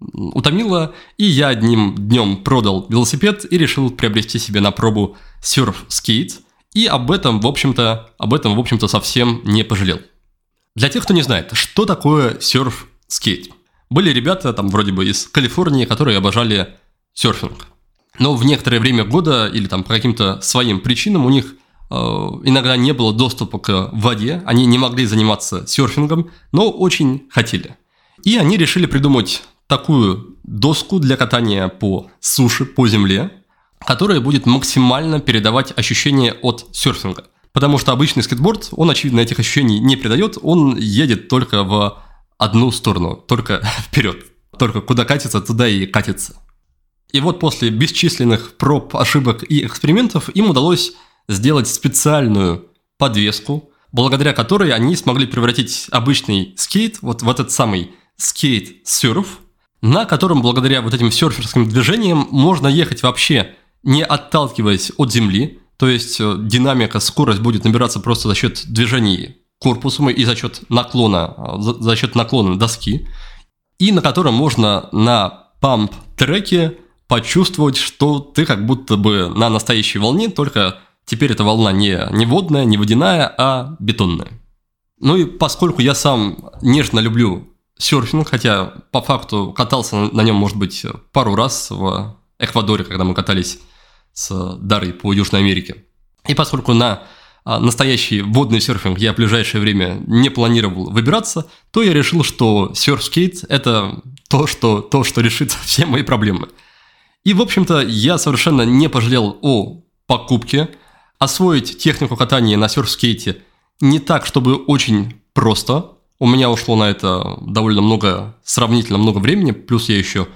утомило, и я одним днем продал велосипед и решил приобрести себе на пробу серф-скейт, и об этом, в общем-то, об этом, в общем-то, совсем не пожалел. Для тех, кто не знает, что такое серф-скейт? Были ребята там вроде бы из Калифорнии, которые обожали серфинг но в некоторое время года или там по каким-то своим причинам у них э, иногда не было доступа к воде, они не могли заниматься серфингом, но очень хотели. И они решили придумать такую доску для катания по суше, по земле, которая будет максимально передавать ощущения от серфинга. Потому что обычный скейтборд, он, очевидно, этих ощущений не передает, он едет только в одну сторону, только (laughs) вперед. Только куда катится, туда и катится. И вот после бесчисленных проб, ошибок и экспериментов им удалось сделать специальную подвеску, благодаря которой они смогли превратить обычный скейт вот в этот самый скейт-серф, на котором благодаря вот этим серферским движениям можно ехать вообще не отталкиваясь от земли, то есть э, динамика, скорость будет набираться просто за счет движений корпусом и за счет наклона, э, за, за счет наклона доски, и на котором можно на памп-треке почувствовать, что ты как будто бы на настоящей волне, только теперь эта волна не, не водная, не водяная, а бетонная. Ну и поскольку я сам нежно люблю серфинг, хотя по факту катался на нем, может быть, пару раз в Эквадоре, когда мы катались с Дарой по Южной Америке. И поскольку на а, настоящий водный серфинг я в ближайшее время не планировал выбираться, то я решил, что серф-скейт – это то что, то, что решит (laughs) все мои проблемы – и, в общем-то, я совершенно не пожалел о покупке. Освоить технику катания на серф-скейте не так, чтобы очень просто. У меня ушло на это довольно много, сравнительно много времени, плюс я еще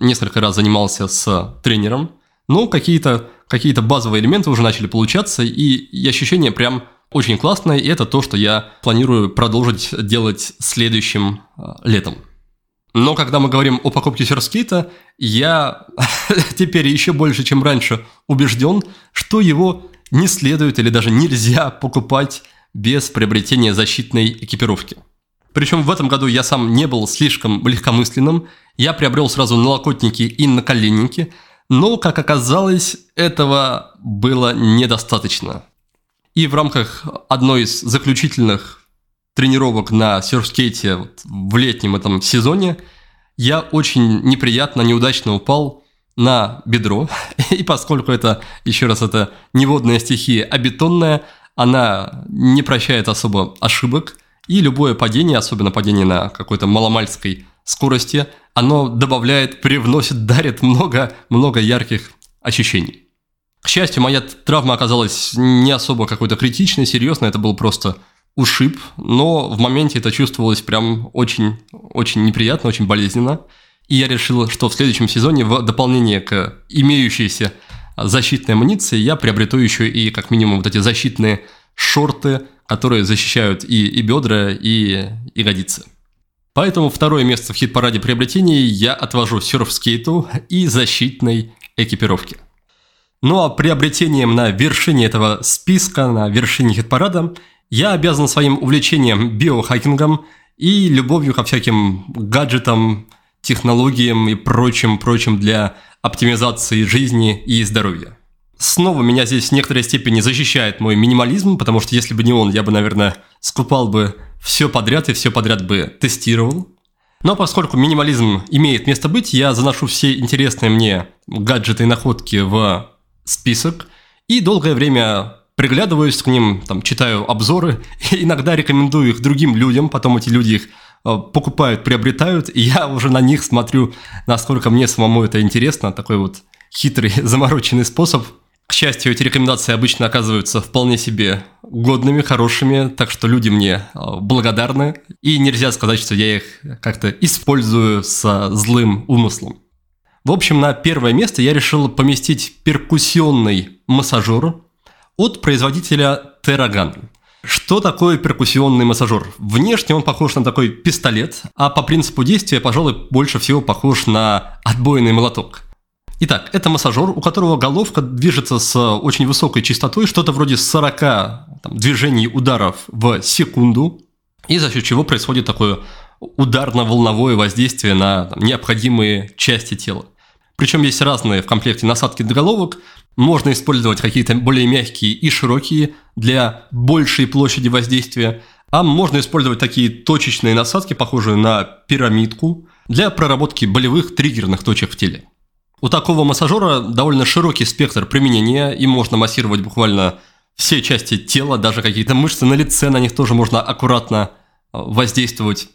несколько раз занимался с тренером. Но какие-то какие базовые элементы уже начали получаться, и, и ощущение прям очень классное, и это то, что я планирую продолжить делать следующим э, летом. Но когда мы говорим о покупке серскита, я (laughs) теперь еще больше, чем раньше, убежден, что его не следует или даже нельзя покупать без приобретения защитной экипировки. Причем в этом году я сам не был слишком легкомысленным, я приобрел сразу налокотники и наколенники, но, как оказалось, этого было недостаточно. И в рамках одной из заключительных тренировок на серфскейте в летнем этом сезоне, я очень неприятно, неудачно упал на бедро. (laughs) И поскольку это, еще раз, это не водная стихия, а бетонная, она не прощает особо ошибок. И любое падение, особенно падение на какой-то маломальской скорости, оно добавляет, привносит, дарит много-много ярких ощущений. К счастью, моя травма оказалась не особо какой-то критичной, серьезной, это был просто ушиб, но в моменте это чувствовалось прям очень, очень неприятно, очень болезненно. И я решил, что в следующем сезоне в дополнение к имеющейся защитной амуниции я приобрету еще и как минимум вот эти защитные шорты, которые защищают и, и бедра, и ягодицы. Поэтому второе место в хит-параде приобретений я отвожу серф-скейту и защитной экипировке. Ну а приобретением на вершине этого списка, на вершине хит-парада, я обязан своим увлечением биохакингом и любовью ко всяким гаджетам, технологиям и прочим-прочим для оптимизации жизни и здоровья. Снова меня здесь в некоторой степени защищает мой минимализм, потому что если бы не он, я бы, наверное, скупал бы все подряд и все подряд бы тестировал. Но поскольку минимализм имеет место быть, я заношу все интересные мне гаджеты и находки в список и долгое время приглядываюсь к ним, там, читаю обзоры, (laughs) иногда рекомендую их другим людям, потом эти люди их э, покупают, приобретают, и я уже на них смотрю, насколько мне самому это интересно, такой вот хитрый, (laughs) замороченный способ. К счастью, эти рекомендации обычно оказываются вполне себе годными, хорошими, так что люди мне э, благодарны, и нельзя сказать, что я их как-то использую с злым умыслом. В общем, на первое место я решил поместить перкуссионный массажер, от производителя Terragun. Что такое перкуссионный массажер? Внешне он похож на такой пистолет, а по принципу действия, пожалуй, больше всего похож на отбойный молоток. Итак, это массажер, у которого головка движется с очень высокой частотой, что-то вроде 40 там, движений ударов в секунду, и за счет чего происходит такое ударно-волновое воздействие на там, необходимые части тела. Причем есть разные в комплекте насадки для головок, можно использовать какие-то более мягкие и широкие для большей площади воздействия, а можно использовать такие точечные насадки, похожие на пирамидку, для проработки болевых триггерных точек в теле. У такого массажера довольно широкий спектр применения, и можно массировать буквально все части тела, даже какие-то мышцы на лице, на них тоже можно аккуратно э, воздействовать.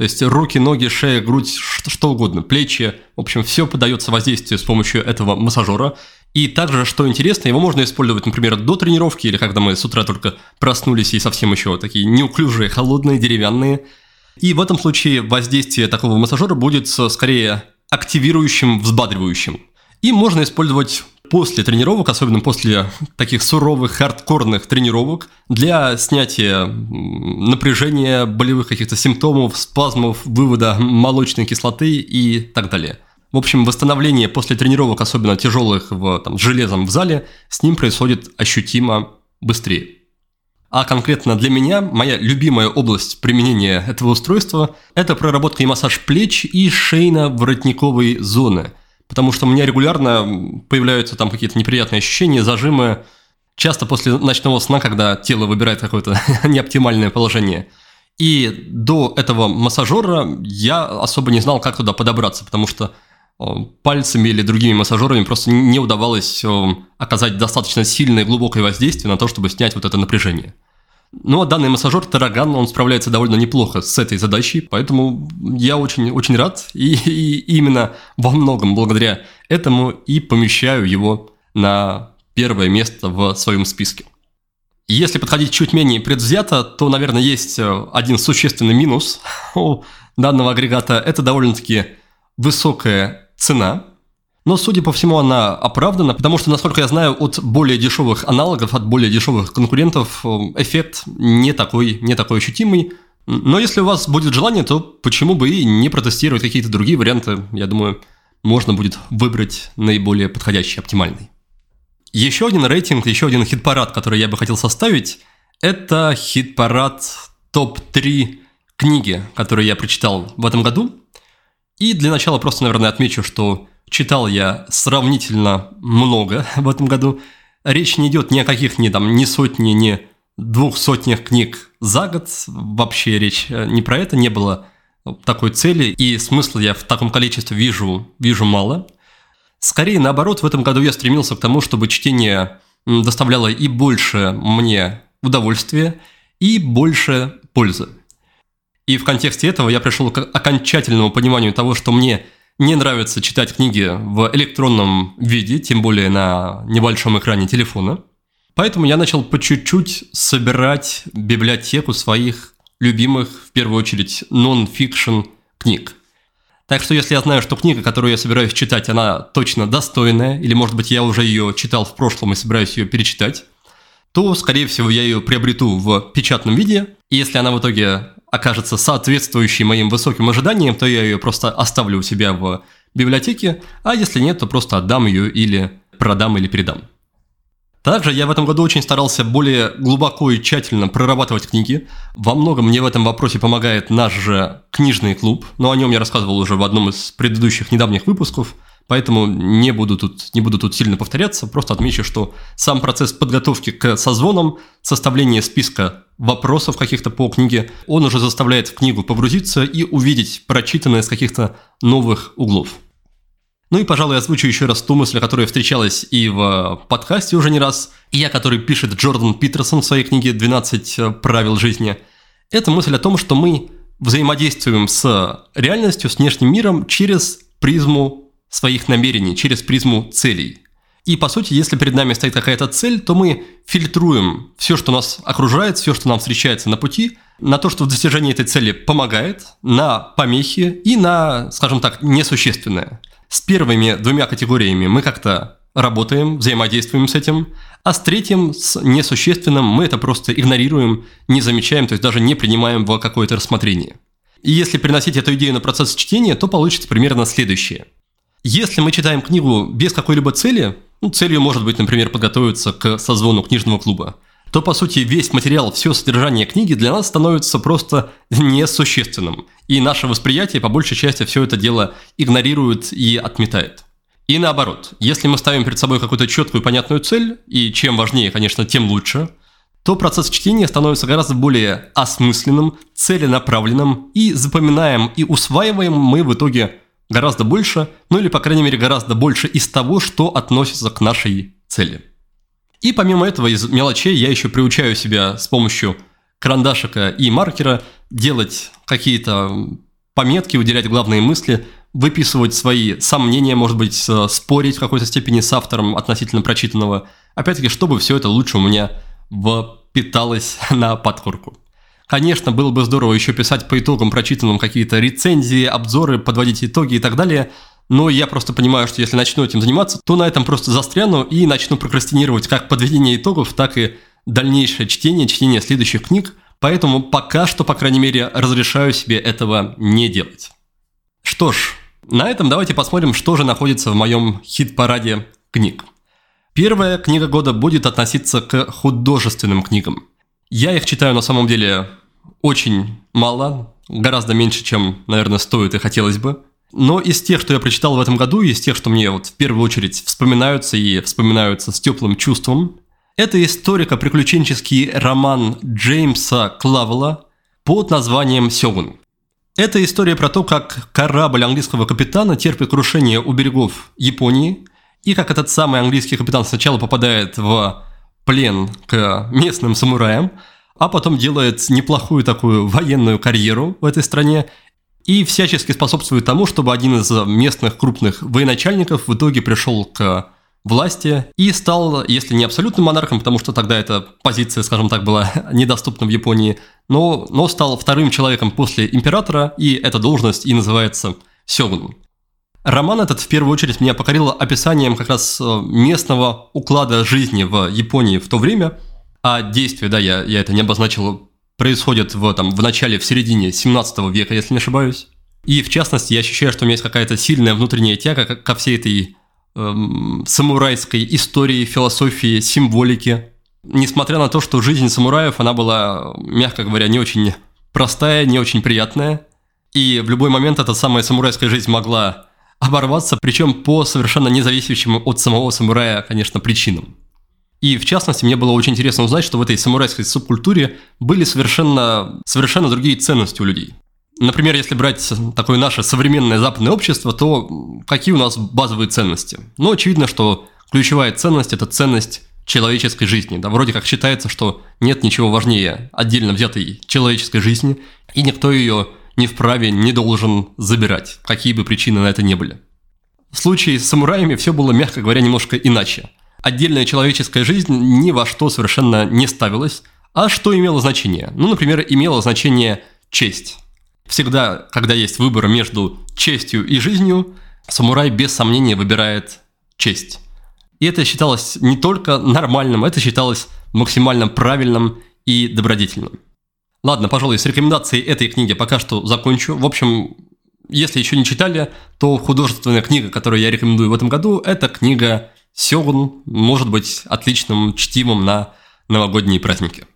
То есть руки, ноги, шея, грудь, что угодно, плечи. В общем, все подается воздействию с помощью этого массажера. И также, что интересно, его можно использовать, например, до тренировки, или когда мы с утра только проснулись и совсем еще такие неуклюжие, холодные, деревянные. И в этом случае воздействие такого массажера будет скорее активирующим, взбадривающим. И можно использовать после тренировок, особенно после таких суровых, хардкорных тренировок, для снятия напряжения, болевых каких-то симптомов, спазмов, вывода молочной кислоты и так далее – в общем, восстановление после тренировок, особенно тяжелых в, там, с железом в зале, с ним происходит ощутимо быстрее. А конкретно для меня, моя любимая область применения этого устройства – это проработка и массаж плеч и шейно-воротниковой зоны. Потому что у меня регулярно появляются там какие-то неприятные ощущения, зажимы, часто после ночного сна, когда тело выбирает какое-то (laughs) неоптимальное положение. И до этого массажера я особо не знал, как туда подобраться, потому что Э, пальцами или другими массажерами просто не удавалось э, оказать достаточно сильное глубокое воздействие на то, чтобы снять вот это напряжение. Ну а данный массажер Тараган, он справляется довольно неплохо с этой задачей, поэтому я очень, очень рад, и, и именно во многом благодаря этому и помещаю его на первое место в своем списке. Если подходить чуть менее предвзято, то, наверное, есть э, один существенный минус (laughs) у данного агрегата. Это довольно-таки высокая цена, но, судя по всему, она оправдана, потому что, насколько я знаю, от более дешевых аналогов, от более дешевых конкурентов э, эффект не такой, не такой ощутимый. Но если у вас будет желание, то почему бы и не протестировать какие-то другие варианты? Я думаю, можно будет выбрать наиболее подходящий, оптимальный. Еще один рейтинг, еще один хит-парад, который я бы хотел составить, это хит-парад топ-3 книги, которые я прочитал в этом году. И для начала просто, наверное, отмечу, что читал я сравнительно много (laughs) в этом году. Речь не идет ни о каких ни, там, ни сотни, ни двух сотнях книг за год. Вообще речь э, не про это, не было такой цели, и смысла я в таком количестве вижу, вижу мало. Скорее, наоборот, в этом году я стремился к тому, чтобы чтение доставляло и больше мне удовольствия, и больше пользы. И в контексте этого я пришел к окончательному пониманию того, что мне не нравится читать книги в электронном виде, тем более на небольшом экране телефона. Поэтому я начал по чуть-чуть собирать библиотеку своих любимых, в первую очередь, нон-фикшн книг. Так что если я знаю, что книга, которую я собираюсь читать, она точно достойная, или, может быть, я уже ее читал в прошлом и собираюсь ее перечитать, то, скорее всего, я ее приобрету в печатном виде, и если она в итоге окажется соответствующей моим высоким ожиданиям, то я ее просто оставлю у себя в библиотеке, а если нет, то просто отдам ее или продам или передам. Также я в этом году очень старался более глубоко и тщательно прорабатывать книги. Во многом мне в этом вопросе помогает наш же книжный клуб, но о нем я рассказывал уже в одном из предыдущих недавних выпусков, поэтому не буду тут, не буду тут сильно повторяться, просто отмечу, что сам процесс подготовки к созвонам, составление списка вопросов каких-то по книге, он уже заставляет в книгу погрузиться и увидеть прочитанное с каких-то новых углов. Ну и, пожалуй, озвучу еще раз ту мысль, которая встречалась и в подкасте уже не раз, и я, который пишет Джордан Питерсон в своей книге «12 правил жизни». Это мысль о том, что мы взаимодействуем с реальностью, с внешним миром через призму своих намерений, через призму целей. И, по сути, если перед нами стоит какая-то цель, то мы фильтруем все, что нас окружает, все, что нам встречается на пути, на то, что в достижении этой цели помогает, на помехи и на, скажем так, несущественное. С первыми двумя категориями мы как-то работаем, взаимодействуем с этим, а с третьим, с несущественным, мы это просто игнорируем, не замечаем, то есть даже не принимаем в какое-то рассмотрение. И если приносить эту идею на процесс чтения, то получится примерно следующее. Если мы читаем книгу без какой-либо цели, ну, целью может быть, например, подготовиться к созвону книжного клуба, то, по сути, весь материал, все содержание книги для нас становится просто несущественным. И наше восприятие, по большей части, все это дело игнорирует и отметает. И наоборот, если мы ставим перед собой какую-то четкую понятную цель, и чем важнее, конечно, тем лучше, то процесс чтения становится гораздо более осмысленным, целенаправленным, и запоминаем и усваиваем мы в итоге гораздо больше, ну или, по крайней мере, гораздо больше из того, что относится к нашей цели. И помимо этого, из мелочей я еще приучаю себя с помощью карандашика и маркера делать какие-то пометки, уделять главные мысли, выписывать свои сомнения, может быть, спорить в какой-то степени с автором относительно прочитанного. Опять-таки, чтобы все это лучше у меня впиталось (laughs) на подкорку. Конечно, было бы здорово еще писать по итогам прочитанным какие-то рецензии, обзоры, подводить итоги и так далее – но я просто понимаю, что если начну этим заниматься, то на этом просто застряну и начну прокрастинировать как подведение итогов, так и дальнейшее чтение, чтение следующих книг, поэтому пока что, по крайней мере, разрешаю себе этого не делать. Что ж, на этом давайте посмотрим, что же находится в моем хит-параде книг. Первая книга года будет относиться к художественным книгам. Я их читаю на самом деле очень мало, гораздо меньше, чем, наверное, стоит и хотелось бы. Но из тех, что я прочитал в этом году, из тех, что мне вот в первую очередь вспоминаются и вспоминаются с теплым чувством, это историко-приключенческий роман Джеймса Клавела под названием «Сёгун». Это история про то, как корабль английского капитана терпит крушение у берегов Японии, и как этот самый английский капитан сначала попадает в плен к местным самураям, а потом делает неплохую такую военную карьеру в этой стране и всячески способствует тому, чтобы один из местных крупных военачальников в итоге пришел к власти и стал, если не абсолютным монархом, потому что тогда эта позиция, скажем так, была (laughs) недоступна в Японии, но, но стал вторым человеком после императора, и эта должность и называется сёгуном. Роман этот в первую очередь меня покорил описанием как раз э, местного уклада жизни в Японии в то время, а действие, да, я, я это не обозначил происходит в, там, в начале, в середине 17 века, если не ошибаюсь. И в частности, я ощущаю, что у меня есть какая-то сильная внутренняя тяга ко всей этой эм, самурайской истории, философии, символике. Несмотря на то, что жизнь самураев, она была, мягко говоря, не очень простая, не очень приятная. И в любой момент эта самая самурайская жизнь могла оборваться, причем по совершенно независящим от самого самурая, конечно, причинам. И в частности, мне было очень интересно узнать, что в этой самурайской субкультуре были совершенно, совершенно другие ценности у людей. Например, если брать такое наше современное западное общество, то какие у нас базовые ценности? Ну, очевидно, что ключевая ценность – это ценность человеческой жизни. Да, вроде как считается, что нет ничего важнее отдельно взятой человеческой жизни, и никто ее не вправе, не должен забирать, какие бы причины на это не были. В случае с самураями все было, мягко говоря, немножко иначе. Отдельная человеческая жизнь ни во что совершенно не ставилась, а что имело значение? Ну, например, имело значение честь. Всегда, когда есть выбор между честью и жизнью, самурай без сомнения выбирает честь. И это считалось не только нормальным, это считалось максимально правильным и добродетельным. Ладно, пожалуй, с рекомендацией этой книги пока что закончу. В общем, если еще не читали, то художественная книга, которую я рекомендую в этом году, это книга Сёгун, может быть отличным чтивом на новогодние праздники.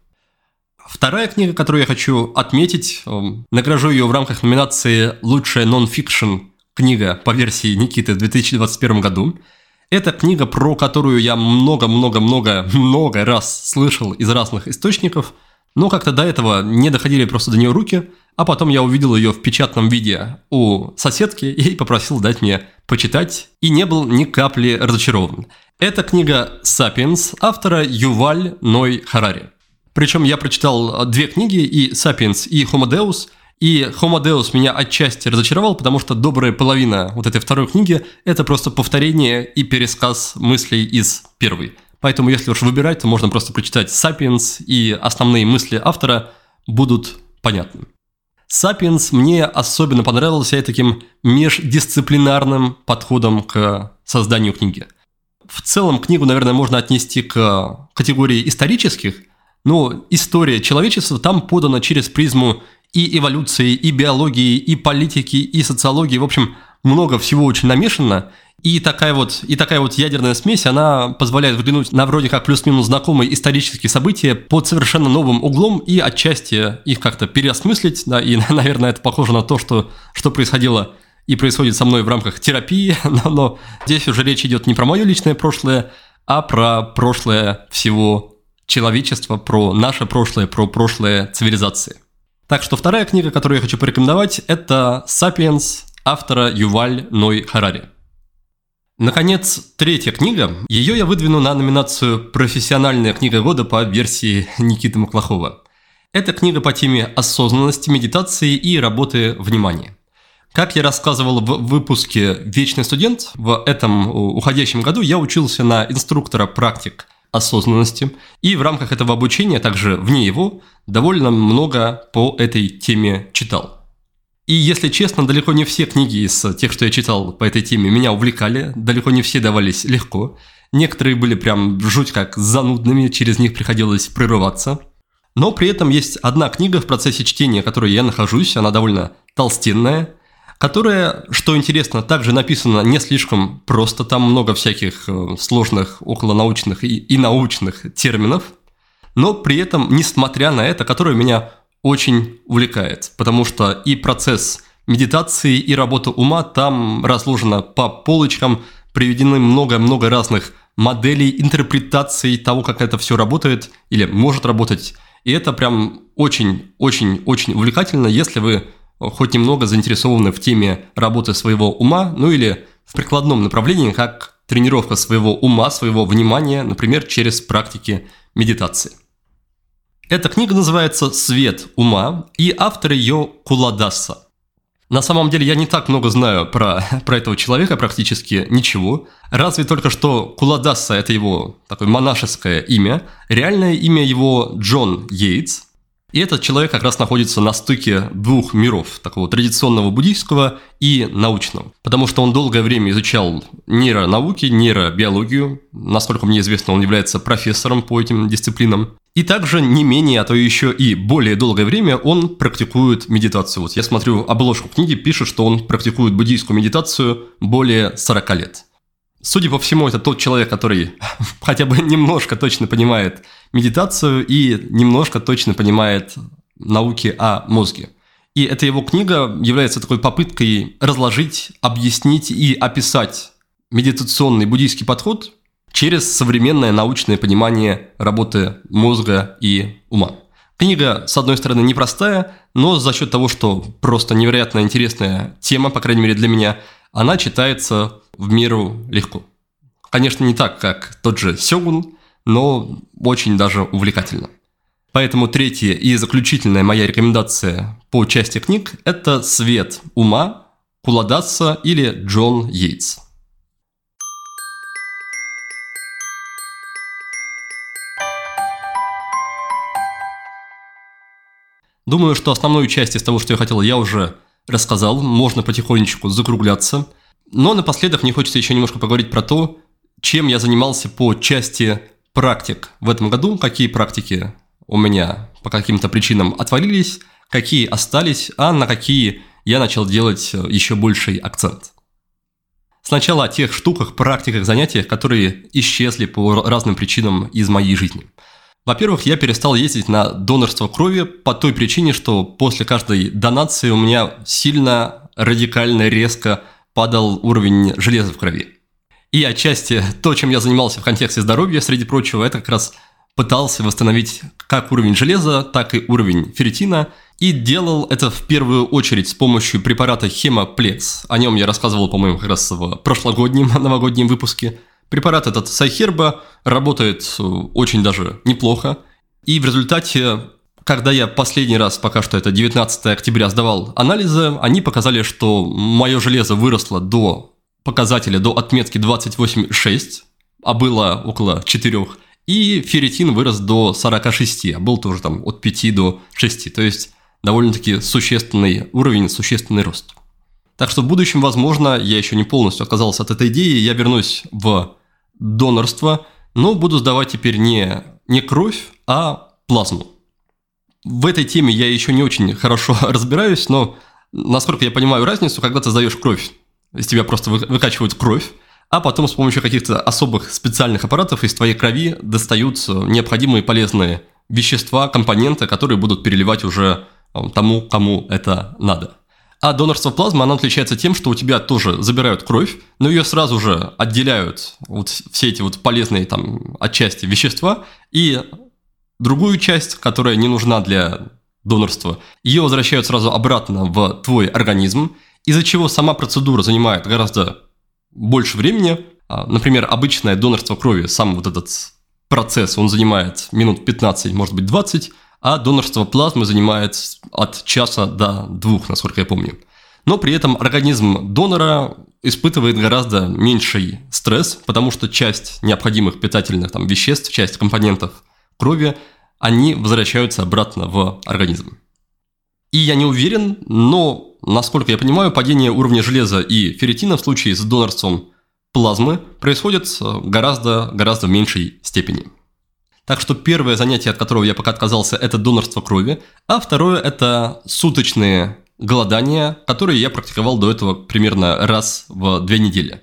Вторая книга, которую я хочу отметить, эм, награжу ее в рамках номинации «Лучшая нон-фикшн книга по версии Никиты в 2021 году. Это книга, про которую я много-много-много-много раз слышал из разных источников, но как-то до этого не доходили просто до нее руки, а потом я увидел ее в печатном виде у соседки и попросил дать мне почитать, и не был ни капли разочарован. Это книга «Сапиенс» автора Юваль Ной Харари. Причем я прочитал две книги, и «Сапиенс», и «Homo Deus», и «Homo Deus» меня отчасти разочаровал, потому что добрая половина вот этой второй книги – это просто повторение и пересказ мыслей из первой. Поэтому, если уж выбирать, то можно просто прочитать «Сапиенс», и основные мысли автора будут понятны. «Сапиенс» мне особенно понравился таким междисциплинарным подходом к созданию книги. В целом книгу, наверное, можно отнести к категории исторических – но история человечества там подана через призму и эволюции, и биологии, и политики, и социологии. В общем, много всего очень намешано. И такая вот, и такая вот ядерная смесь, она позволяет взглянуть на вроде как плюс-минус знакомые исторические события под совершенно новым углом и отчасти их как-то переосмыслить. Да, и, (laughs) наверное, это похоже на то, что, что происходило и происходит со мной в рамках терапии, (laughs) но, но здесь уже речь идет не про мое личное прошлое, а про прошлое всего человечества, про наше прошлое, про прошлое цивилизации. Так что вторая книга, которую я хочу порекомендовать, это «Сапиенс» автора Юваль Ной Харари. Наконец, третья книга. Ее я выдвину на номинацию «Профессиональная книга года» по версии Никиты Маклахова. Это книга по теме осознанности, медитации и работы внимания. Как я рассказывал в выпуске «Вечный студент», в этом уходящем году я учился на инструктора практик осознанности. И в рамках этого обучения, также вне его, довольно много по этой теме читал. И, если честно, далеко не все книги из тех, что я читал по этой теме, меня увлекали, далеко не все давались легко. Некоторые были прям жуть как занудными, через них приходилось прерываться. Но при этом есть одна книга в процессе чтения, в которой я нахожусь, она довольно толстенная – которая, что интересно, также написана не слишком просто, там много всяких э, сложных околонаучных и, и научных терминов, но при этом, несмотря на это, которая меня очень увлекает, потому что и процесс медитации, и работа ума там разложена по полочкам, приведены много-много разных моделей, интерпретаций того, как это все работает или может работать. И это прям очень-очень-очень увлекательно, если вы хоть немного заинтересованы в теме работы своего ума, ну или в прикладном направлении, как тренировка своего ума, своего внимания, например, через практики медитации. Эта книга называется «Свет ума», и автор ее Куладаса. На самом деле я не так много знаю про, (laughs) про этого человека, практически ничего. Разве только что Куладаса – это его такое монашеское имя. Реальное имя его Джон Йейтс – и этот человек как раз находится на стыке двух миров, такого традиционного буддийского и научного. Потому что он долгое время изучал нейронауки, нейробиологию. Насколько мне известно, он является профессором по этим дисциплинам. И также не менее, а то еще и более долгое время он практикует медитацию. Вот я смотрю обложку книги, пишет, что он практикует буддийскую медитацию более 40 лет. Судя по всему, это тот человек, который (laughs) хотя бы немножко точно понимает медитацию и немножко точно понимает науки о мозге. И эта его книга является такой попыткой разложить, объяснить и описать медитационный буддийский подход через современное научное понимание работы мозга и ума. Книга, с одной стороны, непростая, но за счет того, что просто невероятно интересная тема, по крайней мере для меня, она читается в меру легко. Конечно, не так, как тот же Сёгун, но очень даже увлекательно. Поэтому третья и заключительная моя рекомендация по части книг – это «Свет ума» Куладаса или Джон Йейтс. Думаю, что основную часть из того, что я хотел, я уже рассказал. Можно потихонечку закругляться. Но напоследок мне хочется еще немножко поговорить про то, чем я занимался по части практик в этом году, какие практики у меня по каким-то причинам отвалились, какие остались, а на какие я начал делать еще больший акцент. Сначала о тех штуках, практиках, занятиях, которые исчезли по разным причинам из моей жизни – во-первых, я перестал ездить на донорство крови по той причине, что после каждой донации у меня сильно, радикально, резко падал уровень железа в крови. И отчасти то, чем я занимался в контексте здоровья, среди прочего, это как раз пытался восстановить как уровень железа, так и уровень ферритина, и делал это в первую очередь с помощью препарата Хемоплекс. О нем я рассказывал, по-моему, как раз в прошлогоднем (laughs) новогоднем выпуске – Препарат этот Сайхерба работает э, очень даже неплохо. И в результате, когда я последний раз, пока что это 19 октября, сдавал анализы, они показали, что мое железо выросло до показателя, до отметки 28,6, а было около 4, и ферритин вырос до 46, а был тоже там от 5 до 6, то есть довольно-таки существенный уровень, существенный рост. Так что в будущем, возможно, я еще не полностью отказался от этой идеи, я вернусь в донорство, но буду сдавать теперь не, не кровь, а плазму. В этой теме я еще не очень хорошо (laughs) разбираюсь, но насколько я понимаю разницу, когда ты сдаешь кровь, из тебя просто выкачивают кровь, а потом с помощью каких-то особых специальных аппаратов из твоей крови достаются необходимые полезные вещества, компоненты, которые будут переливать уже э, тому, кому это надо. А донорство плазмы, оно отличается тем, что у тебя тоже забирают кровь, но ее сразу же отделяют вот все эти вот полезные там отчасти вещества, и другую часть, которая не нужна для донорства, ее возвращают сразу обратно в твой организм, из-за чего сама процедура занимает гораздо больше времени. А, например, обычное донорство крови, сам вот этот процесс, он занимает минут 15, может быть 20, а донорство плазмы занимает от часа до двух, насколько я помню. Но при этом организм донора испытывает гораздо меньший стресс, потому что часть необходимых питательных там, веществ, часть компонентов крови, они возвращаются обратно в организм. И я не уверен, но, насколько я понимаю, падение уровня железа и ферритина в случае с донорством плазмы происходит гораздо, гораздо в меньшей степени. Так что первое занятие, от которого я пока отказался, это донорство крови, а второе – это суточные голодания, которые я практиковал до этого примерно раз в две недели.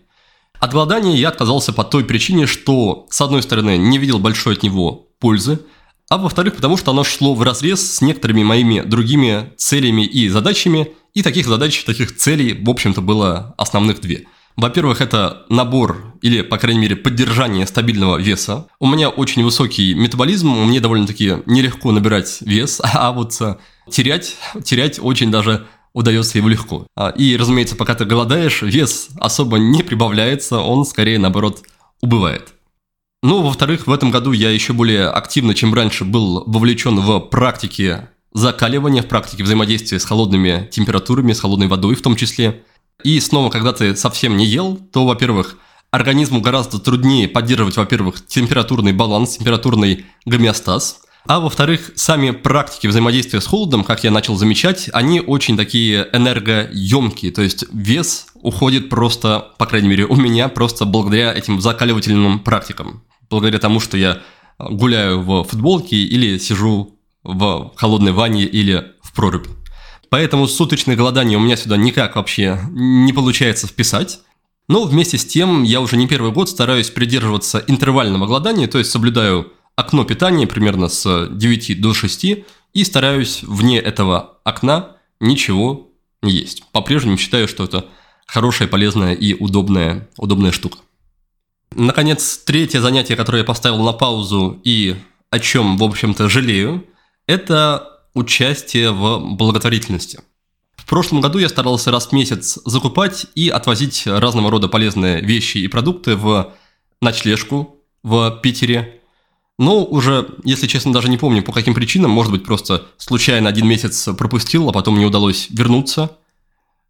От голодания я отказался по той причине, что, с одной стороны, не видел большой от него пользы, а во-вторых, потому что оно шло в разрез с некоторыми моими другими целями и задачами, и таких задач, таких целей, в общем-то, было основных две – во-первых, это набор или, по крайней мере, поддержание стабильного веса. У меня очень высокий метаболизм, мне довольно-таки нелегко набирать вес, (laughs) а вот э, терять, терять очень даже удается его легко. А, и, разумеется, пока ты голодаешь, вес особо не прибавляется, он скорее, наоборот, убывает. Ну, во-вторых, в этом году я еще более активно, чем раньше, был вовлечен в практики закаливания, в практике взаимодействия с холодными температурами, с холодной водой в том числе. И снова, когда ты совсем не ел, то, во-первых, организму гораздо труднее поддерживать, во-первых, температурный баланс, температурный гомеостаз, а во-вторых, сами практики взаимодействия с холодом, как я начал замечать, они очень такие энергоемкие, то есть вес уходит просто, по крайней мере, у меня просто благодаря этим закаливательным практикам, благодаря тому, что я гуляю в футболке или сижу в холодной ванне или в проруби. Поэтому суточное голодание у меня сюда никак вообще не получается вписать. Но вместе с тем я уже не первый год стараюсь придерживаться интервального голодания, то есть соблюдаю окно питания примерно с 9 до 6 и стараюсь вне этого окна ничего не есть. По-прежнему считаю, что это хорошая, полезная и удобная, удобная штука. Наконец, третье занятие, которое я поставил на паузу и о чем, в общем-то, жалею, это участие в благотворительности. В прошлом году я старался раз в месяц закупать и отвозить разного рода полезные вещи и продукты в ночлежку в Питере. Но уже, если честно, даже не помню, по каким причинам, может быть, просто случайно один месяц пропустил, а потом не удалось вернуться.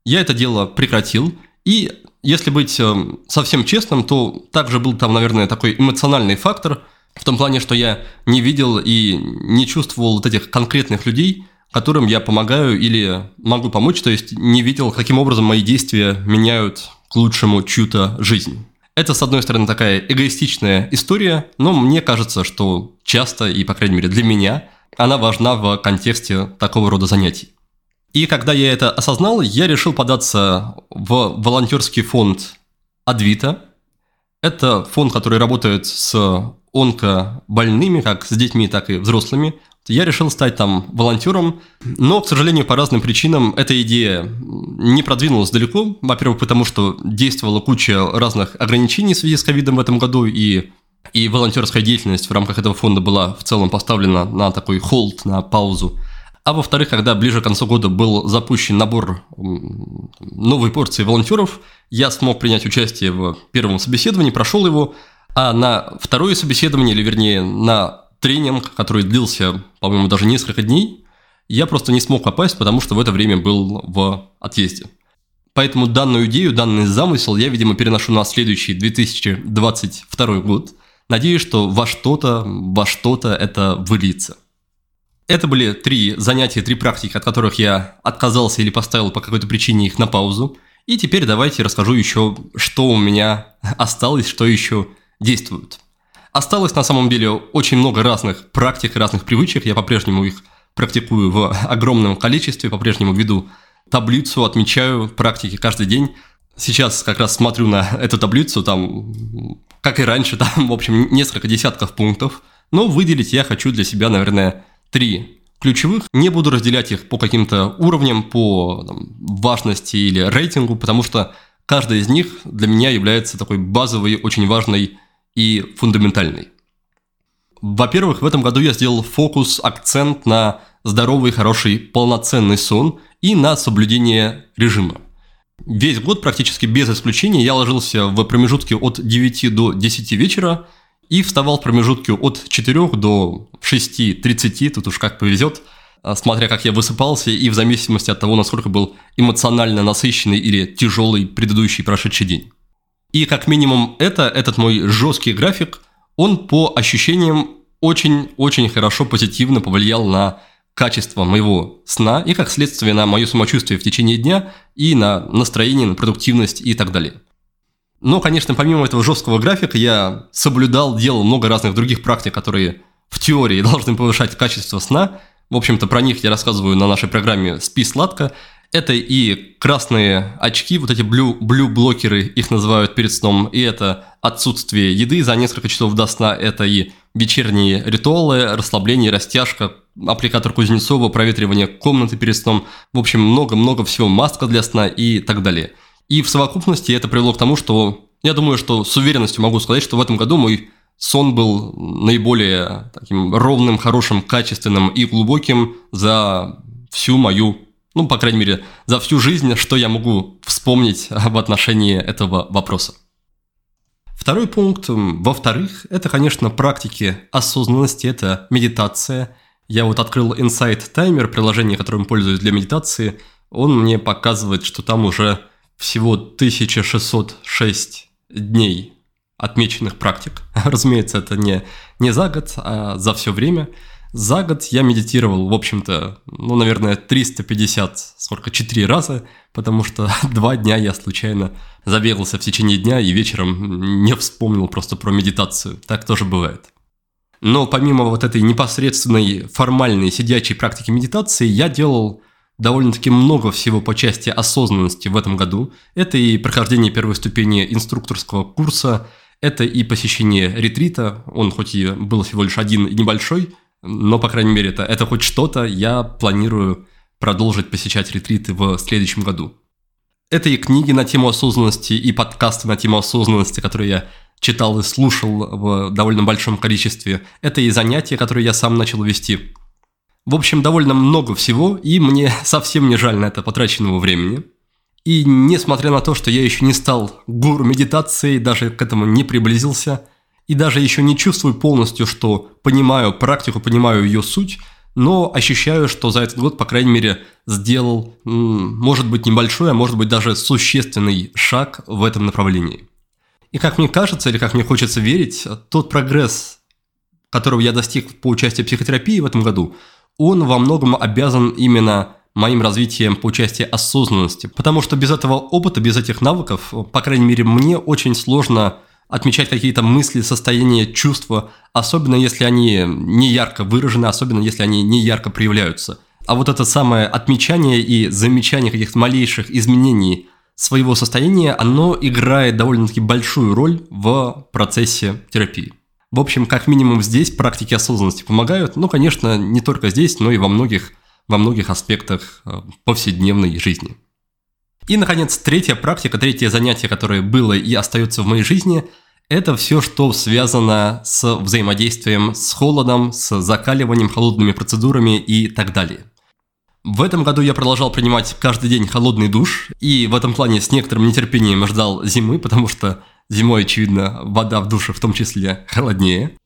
Я это дело прекратил, и если быть э, совсем честным, то также был там, наверное, такой эмоциональный фактор, в том плане, что я не видел и не чувствовал вот этих конкретных людей, которым я помогаю или могу помочь, то есть не видел, каким образом мои действия меняют к лучшему чью-то жизнь. Это, с одной стороны, такая эгоистичная история, но мне кажется, что часто, и, по крайней мере, для меня, она важна в контексте такого рода занятий. И когда я это осознал, я решил податься в волонтерский фонд Адвита. Это фонд, который работает с онкобольными, как с детьми, так и взрослыми. Я решил стать там волонтером, но, к сожалению, по разным причинам эта идея не продвинулась далеко. Во-первых, потому что действовала куча разных ограничений в связи с ковидом в этом году, и, и волонтерская деятельность в рамках этого фонда была в целом поставлена на такой холд, на паузу. А во-вторых, когда ближе к концу года был запущен набор новой порции волонтеров, я смог принять участие в первом собеседовании, прошел его, а на второе собеседование, или вернее на тренинг, который длился, по-моему, даже несколько дней, я просто не смог попасть, потому что в это время был в отъезде. Поэтому данную идею, данный замысел я, видимо, переношу на следующий 2022 год. Надеюсь, что во что-то, во что-то это выльется. Это были три занятия, три практики, от которых я отказался или поставил по какой-то причине их на паузу. И теперь давайте расскажу еще, что у меня осталось, что еще действуют. Осталось на самом деле очень много разных практик, разных привычек. Я по-прежнему их практикую в огромном количестве, по-прежнему веду таблицу, отмечаю практики каждый день. Сейчас как раз смотрю на эту таблицу, там, как и раньше, (laughs) там, в общем, несколько десятков пунктов. Но выделить я хочу для себя, наверное, три ключевых. Не буду разделять их по каким-то уровням, по там, важности или рейтингу, потому что каждая из них для меня является такой базовой, очень важной и фундаментальный. Во-первых, в этом году я сделал фокус, акцент на здоровый, хороший, полноценный сон и на соблюдение режима. Весь год практически без исключения я ложился в промежутке от 9 до 10 вечера и вставал в промежутке от 4 до 6.30, тут уж как повезет, а, смотря как я высыпался и в зависимости от того, насколько был эмоционально насыщенный или тяжелый предыдущий прошедший день. И как минимум это, этот мой жесткий график, он по ощущениям очень-очень хорошо позитивно повлиял на качество моего сна и как следствие на мое самочувствие в течение дня и на настроение, на продуктивность и так далее. Но, конечно, помимо этого жесткого графика я соблюдал, делал много разных других практик, которые в теории (laughs) должны повышать качество сна. В общем-то, про них я рассказываю на нашей программе «Спи сладко». Это и красные очки, вот эти blue, blue блокеры их называют перед сном, и это отсутствие еды за несколько часов до сна, это и вечерние ритуалы, расслабление, растяжка, аппликатор Кузнецова, проветривание комнаты перед сном, в общем, много-много всего, маска для сна и так далее. И в совокупности это привело к тому, что я думаю, что с уверенностью могу сказать, что в этом году мой сон был наиболее таким ровным, хорошим, качественным и глубоким за всю мою ну, по крайней мере, за всю жизнь, что я могу вспомнить в отношении этого вопроса. Второй пункт, во-вторых, это, конечно, практики осознанности, это медитация. Я вот открыл Insight Timer, приложение, которым пользуюсь для медитации. Он мне показывает, что там уже всего 1606 дней отмеченных практик. (laughs) Разумеется, это не, не за год, а за все время – за год я медитировал, в общем-то, ну, наверное, 350, сколько, 4 раза, потому что (laughs) два дня я случайно забегался в течение дня и вечером не вспомнил просто про медитацию. Так тоже бывает. Но помимо вот этой непосредственной формальной сидячей практики медитации, я делал довольно-таки много всего по части осознанности в этом году. Это и прохождение первой ступени инструкторского курса, это и посещение ретрита, он хоть и был всего лишь один и небольшой, но, по крайней мере, это, это хоть что-то. Я планирую продолжить посещать ретриты в следующем году. Это и книги на тему осознанности, и подкасты на тему осознанности, которые я читал и слушал в довольно большом количестве. Это и занятия, которые я сам начал вести. В общем, довольно много всего, и мне (laughs) совсем не жаль на это потраченного времени. И несмотря на то, что я еще не стал гуру медитации, даже к этому не приблизился, и даже еще не чувствую полностью, что понимаю практику, понимаю ее суть, но ощущаю, что за этот год, по крайней мере, сделал, может быть, небольшой, а может быть даже существенный шаг в этом направлении. И как мне кажется, или как мне хочется верить, тот прогресс, которого я достиг по участию психотерапии в этом году, он во многом обязан именно моим развитием по части осознанности. Потому что без этого опыта, без этих навыков, по крайней мере, мне очень сложно отмечать какие-то мысли, состояния, чувства, особенно если они не ярко выражены, особенно если они не ярко проявляются. А вот это самое отмечание и замечание каких-то малейших изменений своего состояния, оно играет довольно-таки большую роль в процессе терапии. В общем, как минимум здесь практики осознанности помогают. Ну, конечно, не только здесь, но и во многих, во многих аспектах э, повседневной жизни. И, наконец, третья практика, третье занятие, которое было и остается в моей жизни, это все, что связано с взаимодействием с холодом, с закаливанием, холодными процедурами и так далее. В этом году я продолжал принимать каждый день холодный душ, и в этом плане с некоторым нетерпением ждал зимы, потому что зимой, очевидно, вода в душе в том числе холоднее.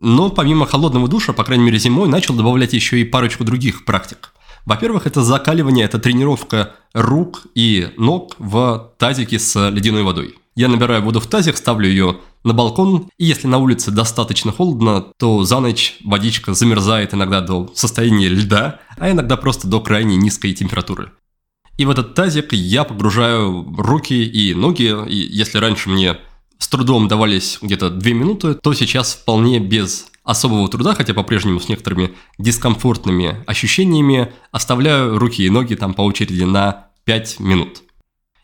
Но помимо холодного душа, по крайней мере зимой, начал добавлять еще и парочку других практик. Во-первых, это закаливание, это тренировка рук и ног в тазике с ледяной водой. Я набираю воду в тазик, ставлю ее на балкон, и если на улице достаточно холодно, то за ночь водичка замерзает иногда до состояния льда, а иногда просто до крайне низкой температуры. И в этот тазик я погружаю руки и ноги, и если раньше мне с трудом давались где-то 2 минуты, то сейчас вполне без особого труда, хотя по-прежнему с некоторыми дискомфортными ощущениями, оставляю руки и ноги там по очереди на 5 минут.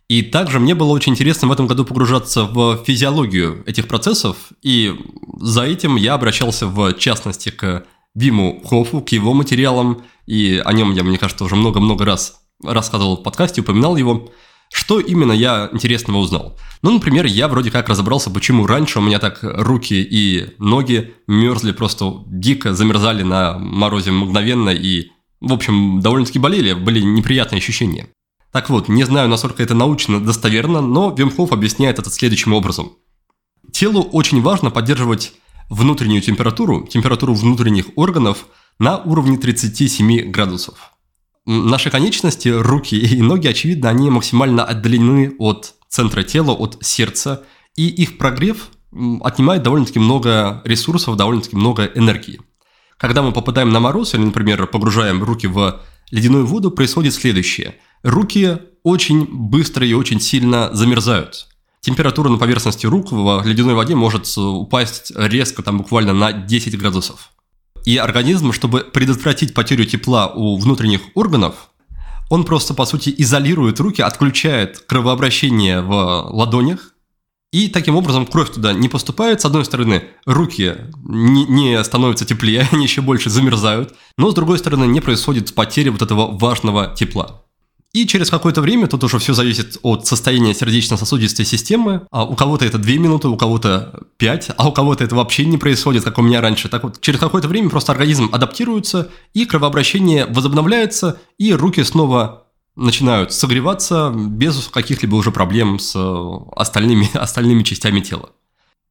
И также мне было очень интересно в этом году погружаться в физиологию этих процессов, и за этим я обращался в частности к Виму Хофу, к его материалам, и о нем я, мне кажется, уже много-много раз рассказывал в подкасте, упоминал его. Что именно я интересного узнал? Ну, например, я вроде как разобрался, почему раньше у меня так руки и ноги мерзли, просто дико замерзали на морозе мгновенно и, в общем, довольно-таки болели, были неприятные ощущения. Так вот, не знаю, насколько это научно достоверно, но Вимхоф объясняет это следующим образом. Телу очень важно поддерживать внутреннюю температуру, температуру внутренних органов на уровне 37 градусов. Наши конечности, руки и ноги, очевидно, они максимально отдалены от центра тела, от сердца, и их прогрев отнимает довольно-таки много ресурсов, довольно-таки много энергии. Когда мы попадаем на мороз или, например, погружаем руки в ледяную воду, происходит следующее – руки очень быстро и очень сильно замерзают. Температура на поверхности рук в ледяной воде может упасть резко, там буквально на 10 градусов. И организм, чтобы предотвратить потерю тепла у внутренних органов, он просто, по сути, изолирует руки, отключает кровообращение в ладонях, и таким образом кровь туда не поступает. С одной стороны, руки не, не становятся теплее, (laughs) они еще больше замерзают, но с другой стороны, не происходит потери вот этого важного тепла. И через какое-то время, тут уже все зависит от состояния сердечно-сосудистой системы. А у кого-то это 2 минуты, у кого-то 5, а у кого-то это вообще не происходит, как у меня раньше. Так вот, через какое-то время просто организм адаптируется, и кровообращение возобновляется, и руки снова начинают согреваться без каких-либо уже проблем с остальными, (laughs) остальными частями тела.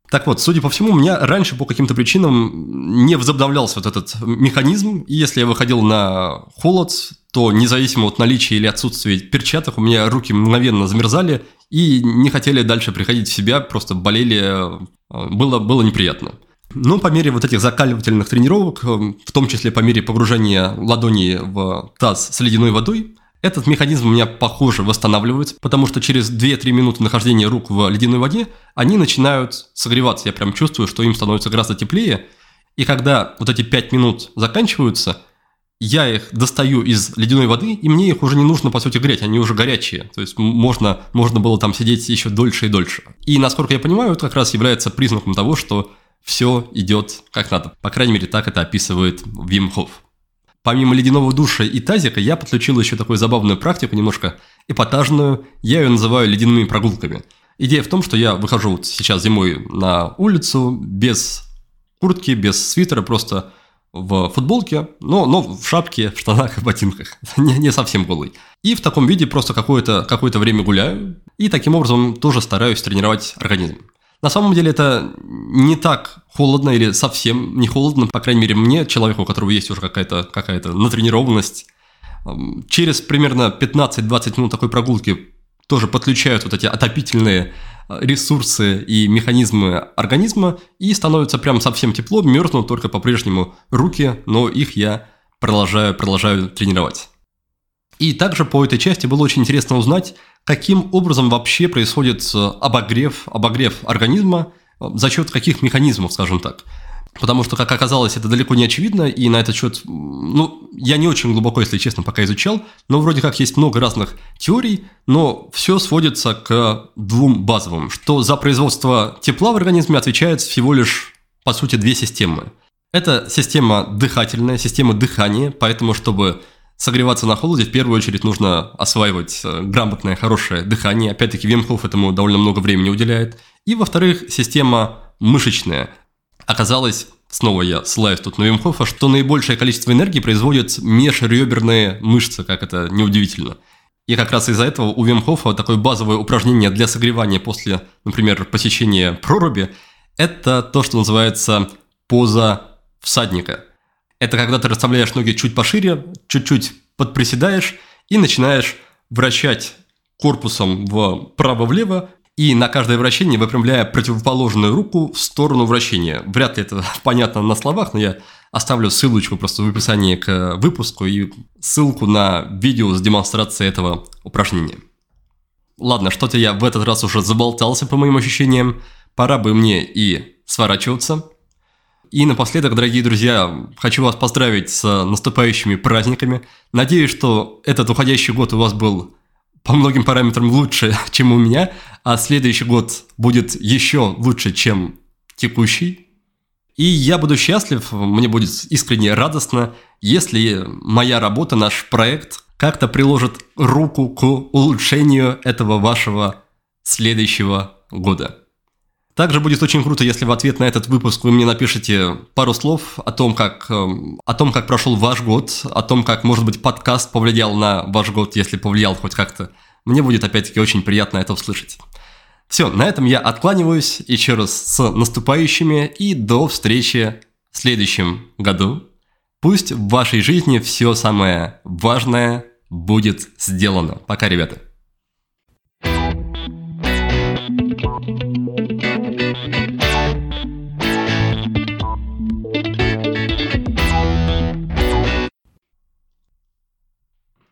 Так вот, судя по всему, у меня раньше по каким-то причинам не возобновлялся вот этот механизм, и если я выходил на холод, то независимо от наличия или отсутствия перчаток, у меня руки мгновенно замерзали и не хотели дальше приходить в себя, просто болели, э, было, было неприятно. Но по мере вот этих закаливательных тренировок, э, в том числе по мере погружения ладони в таз с ледяной водой, этот механизм у меня, похоже, восстанавливается, потому что через 2-3 минуты нахождения рук в ледяной воде они начинают согреваться. Я прям чувствую, что им становится гораздо теплее. И когда вот эти 5 минут заканчиваются, я их достаю из ледяной воды, и мне их уже не нужно, по сути, греть, они уже горячие. То есть можно, можно было там сидеть еще дольше и дольше. И, насколько я понимаю, это как раз является признаком того, что все идет как надо. По крайней мере, так это описывает Вим Хофф. Помимо ледяного душа и тазика, я подключил еще такую забавную практику, немножко эпатажную. Я ее называю ледяными прогулками. Идея в том, что я выхожу вот сейчас зимой на улицу без куртки, без свитера, просто в футболке, но, но в шапке, в штанах и в ботинках. (laughs) не, не совсем голый. И в таком виде просто какое-то какое время гуляю. И таким образом тоже стараюсь тренировать организм. На самом деле это не так холодно или совсем не холодно, по крайней мере мне, человеку, у которого есть уже какая-то какая натренированность. Через примерно 15-20 минут такой прогулки тоже подключают вот эти отопительные ресурсы и механизмы организма, и становится прям совсем тепло, мерзнут только по-прежнему руки, но их я продолжаю, продолжаю тренировать. И также по этой части было очень интересно узнать, каким образом вообще происходит э, обогрев, обогрев организма, э, за счет каких механизмов, скажем так. Потому что, как оказалось, это далеко не очевидно, и на этот счет, ну, я не очень глубоко, если честно, пока изучал, но вроде как есть много разных теорий, но все сводится к двум базовым, что за производство тепла в организме отвечает всего лишь, по сути, две системы. Это система дыхательная, система дыхания, поэтому, чтобы согреваться на холоде, в первую очередь нужно осваивать э, грамотное, хорошее дыхание. Опять-таки, Вемхоф этому довольно много времени уделяет. И, во-вторых, система мышечная. Оказалось, снова я ссылаюсь тут на Вимхофа, что наибольшее количество энергии производят межреберные мышцы, как это неудивительно. И как раз из-за этого у Вимхофа такое базовое упражнение для согревания после, например, посещения проруби – это то, что называется поза всадника – это когда ты расставляешь ноги чуть пошире, чуть-чуть подприседаешь и начинаешь вращать корпусом вправо-влево, и на каждое вращение выпрямляя противоположную руку в сторону вращения. Вряд ли это (laughs) понятно на словах, но я оставлю ссылочку просто в описании к выпуску и ссылку на видео с демонстрацией этого упражнения. Ладно, что-то я в этот раз уже заболтался по моим ощущениям. Пора бы мне и сворачиваться. И напоследок, дорогие друзья, хочу вас поздравить с наступающими праздниками. Надеюсь, что этот уходящий год у вас был по многим параметрам лучше, (laughs) чем у меня, а следующий год будет еще лучше, чем текущий. И я буду счастлив, мне будет искренне радостно, если моя работа, наш проект как-то приложит руку к улучшению этого вашего следующего года. Также будет очень круто, если в ответ на этот выпуск вы мне напишите пару слов о том, как, эм, о том, как прошел ваш год, о том, как, может быть, подкаст повлиял на ваш год, если повлиял хоть как-то. Мне будет, опять-таки, очень приятно это услышать. Все, на этом я откланиваюсь еще раз с наступающими и до встречи в следующем году. Пусть в вашей жизни все самое важное будет сделано. Пока, ребята.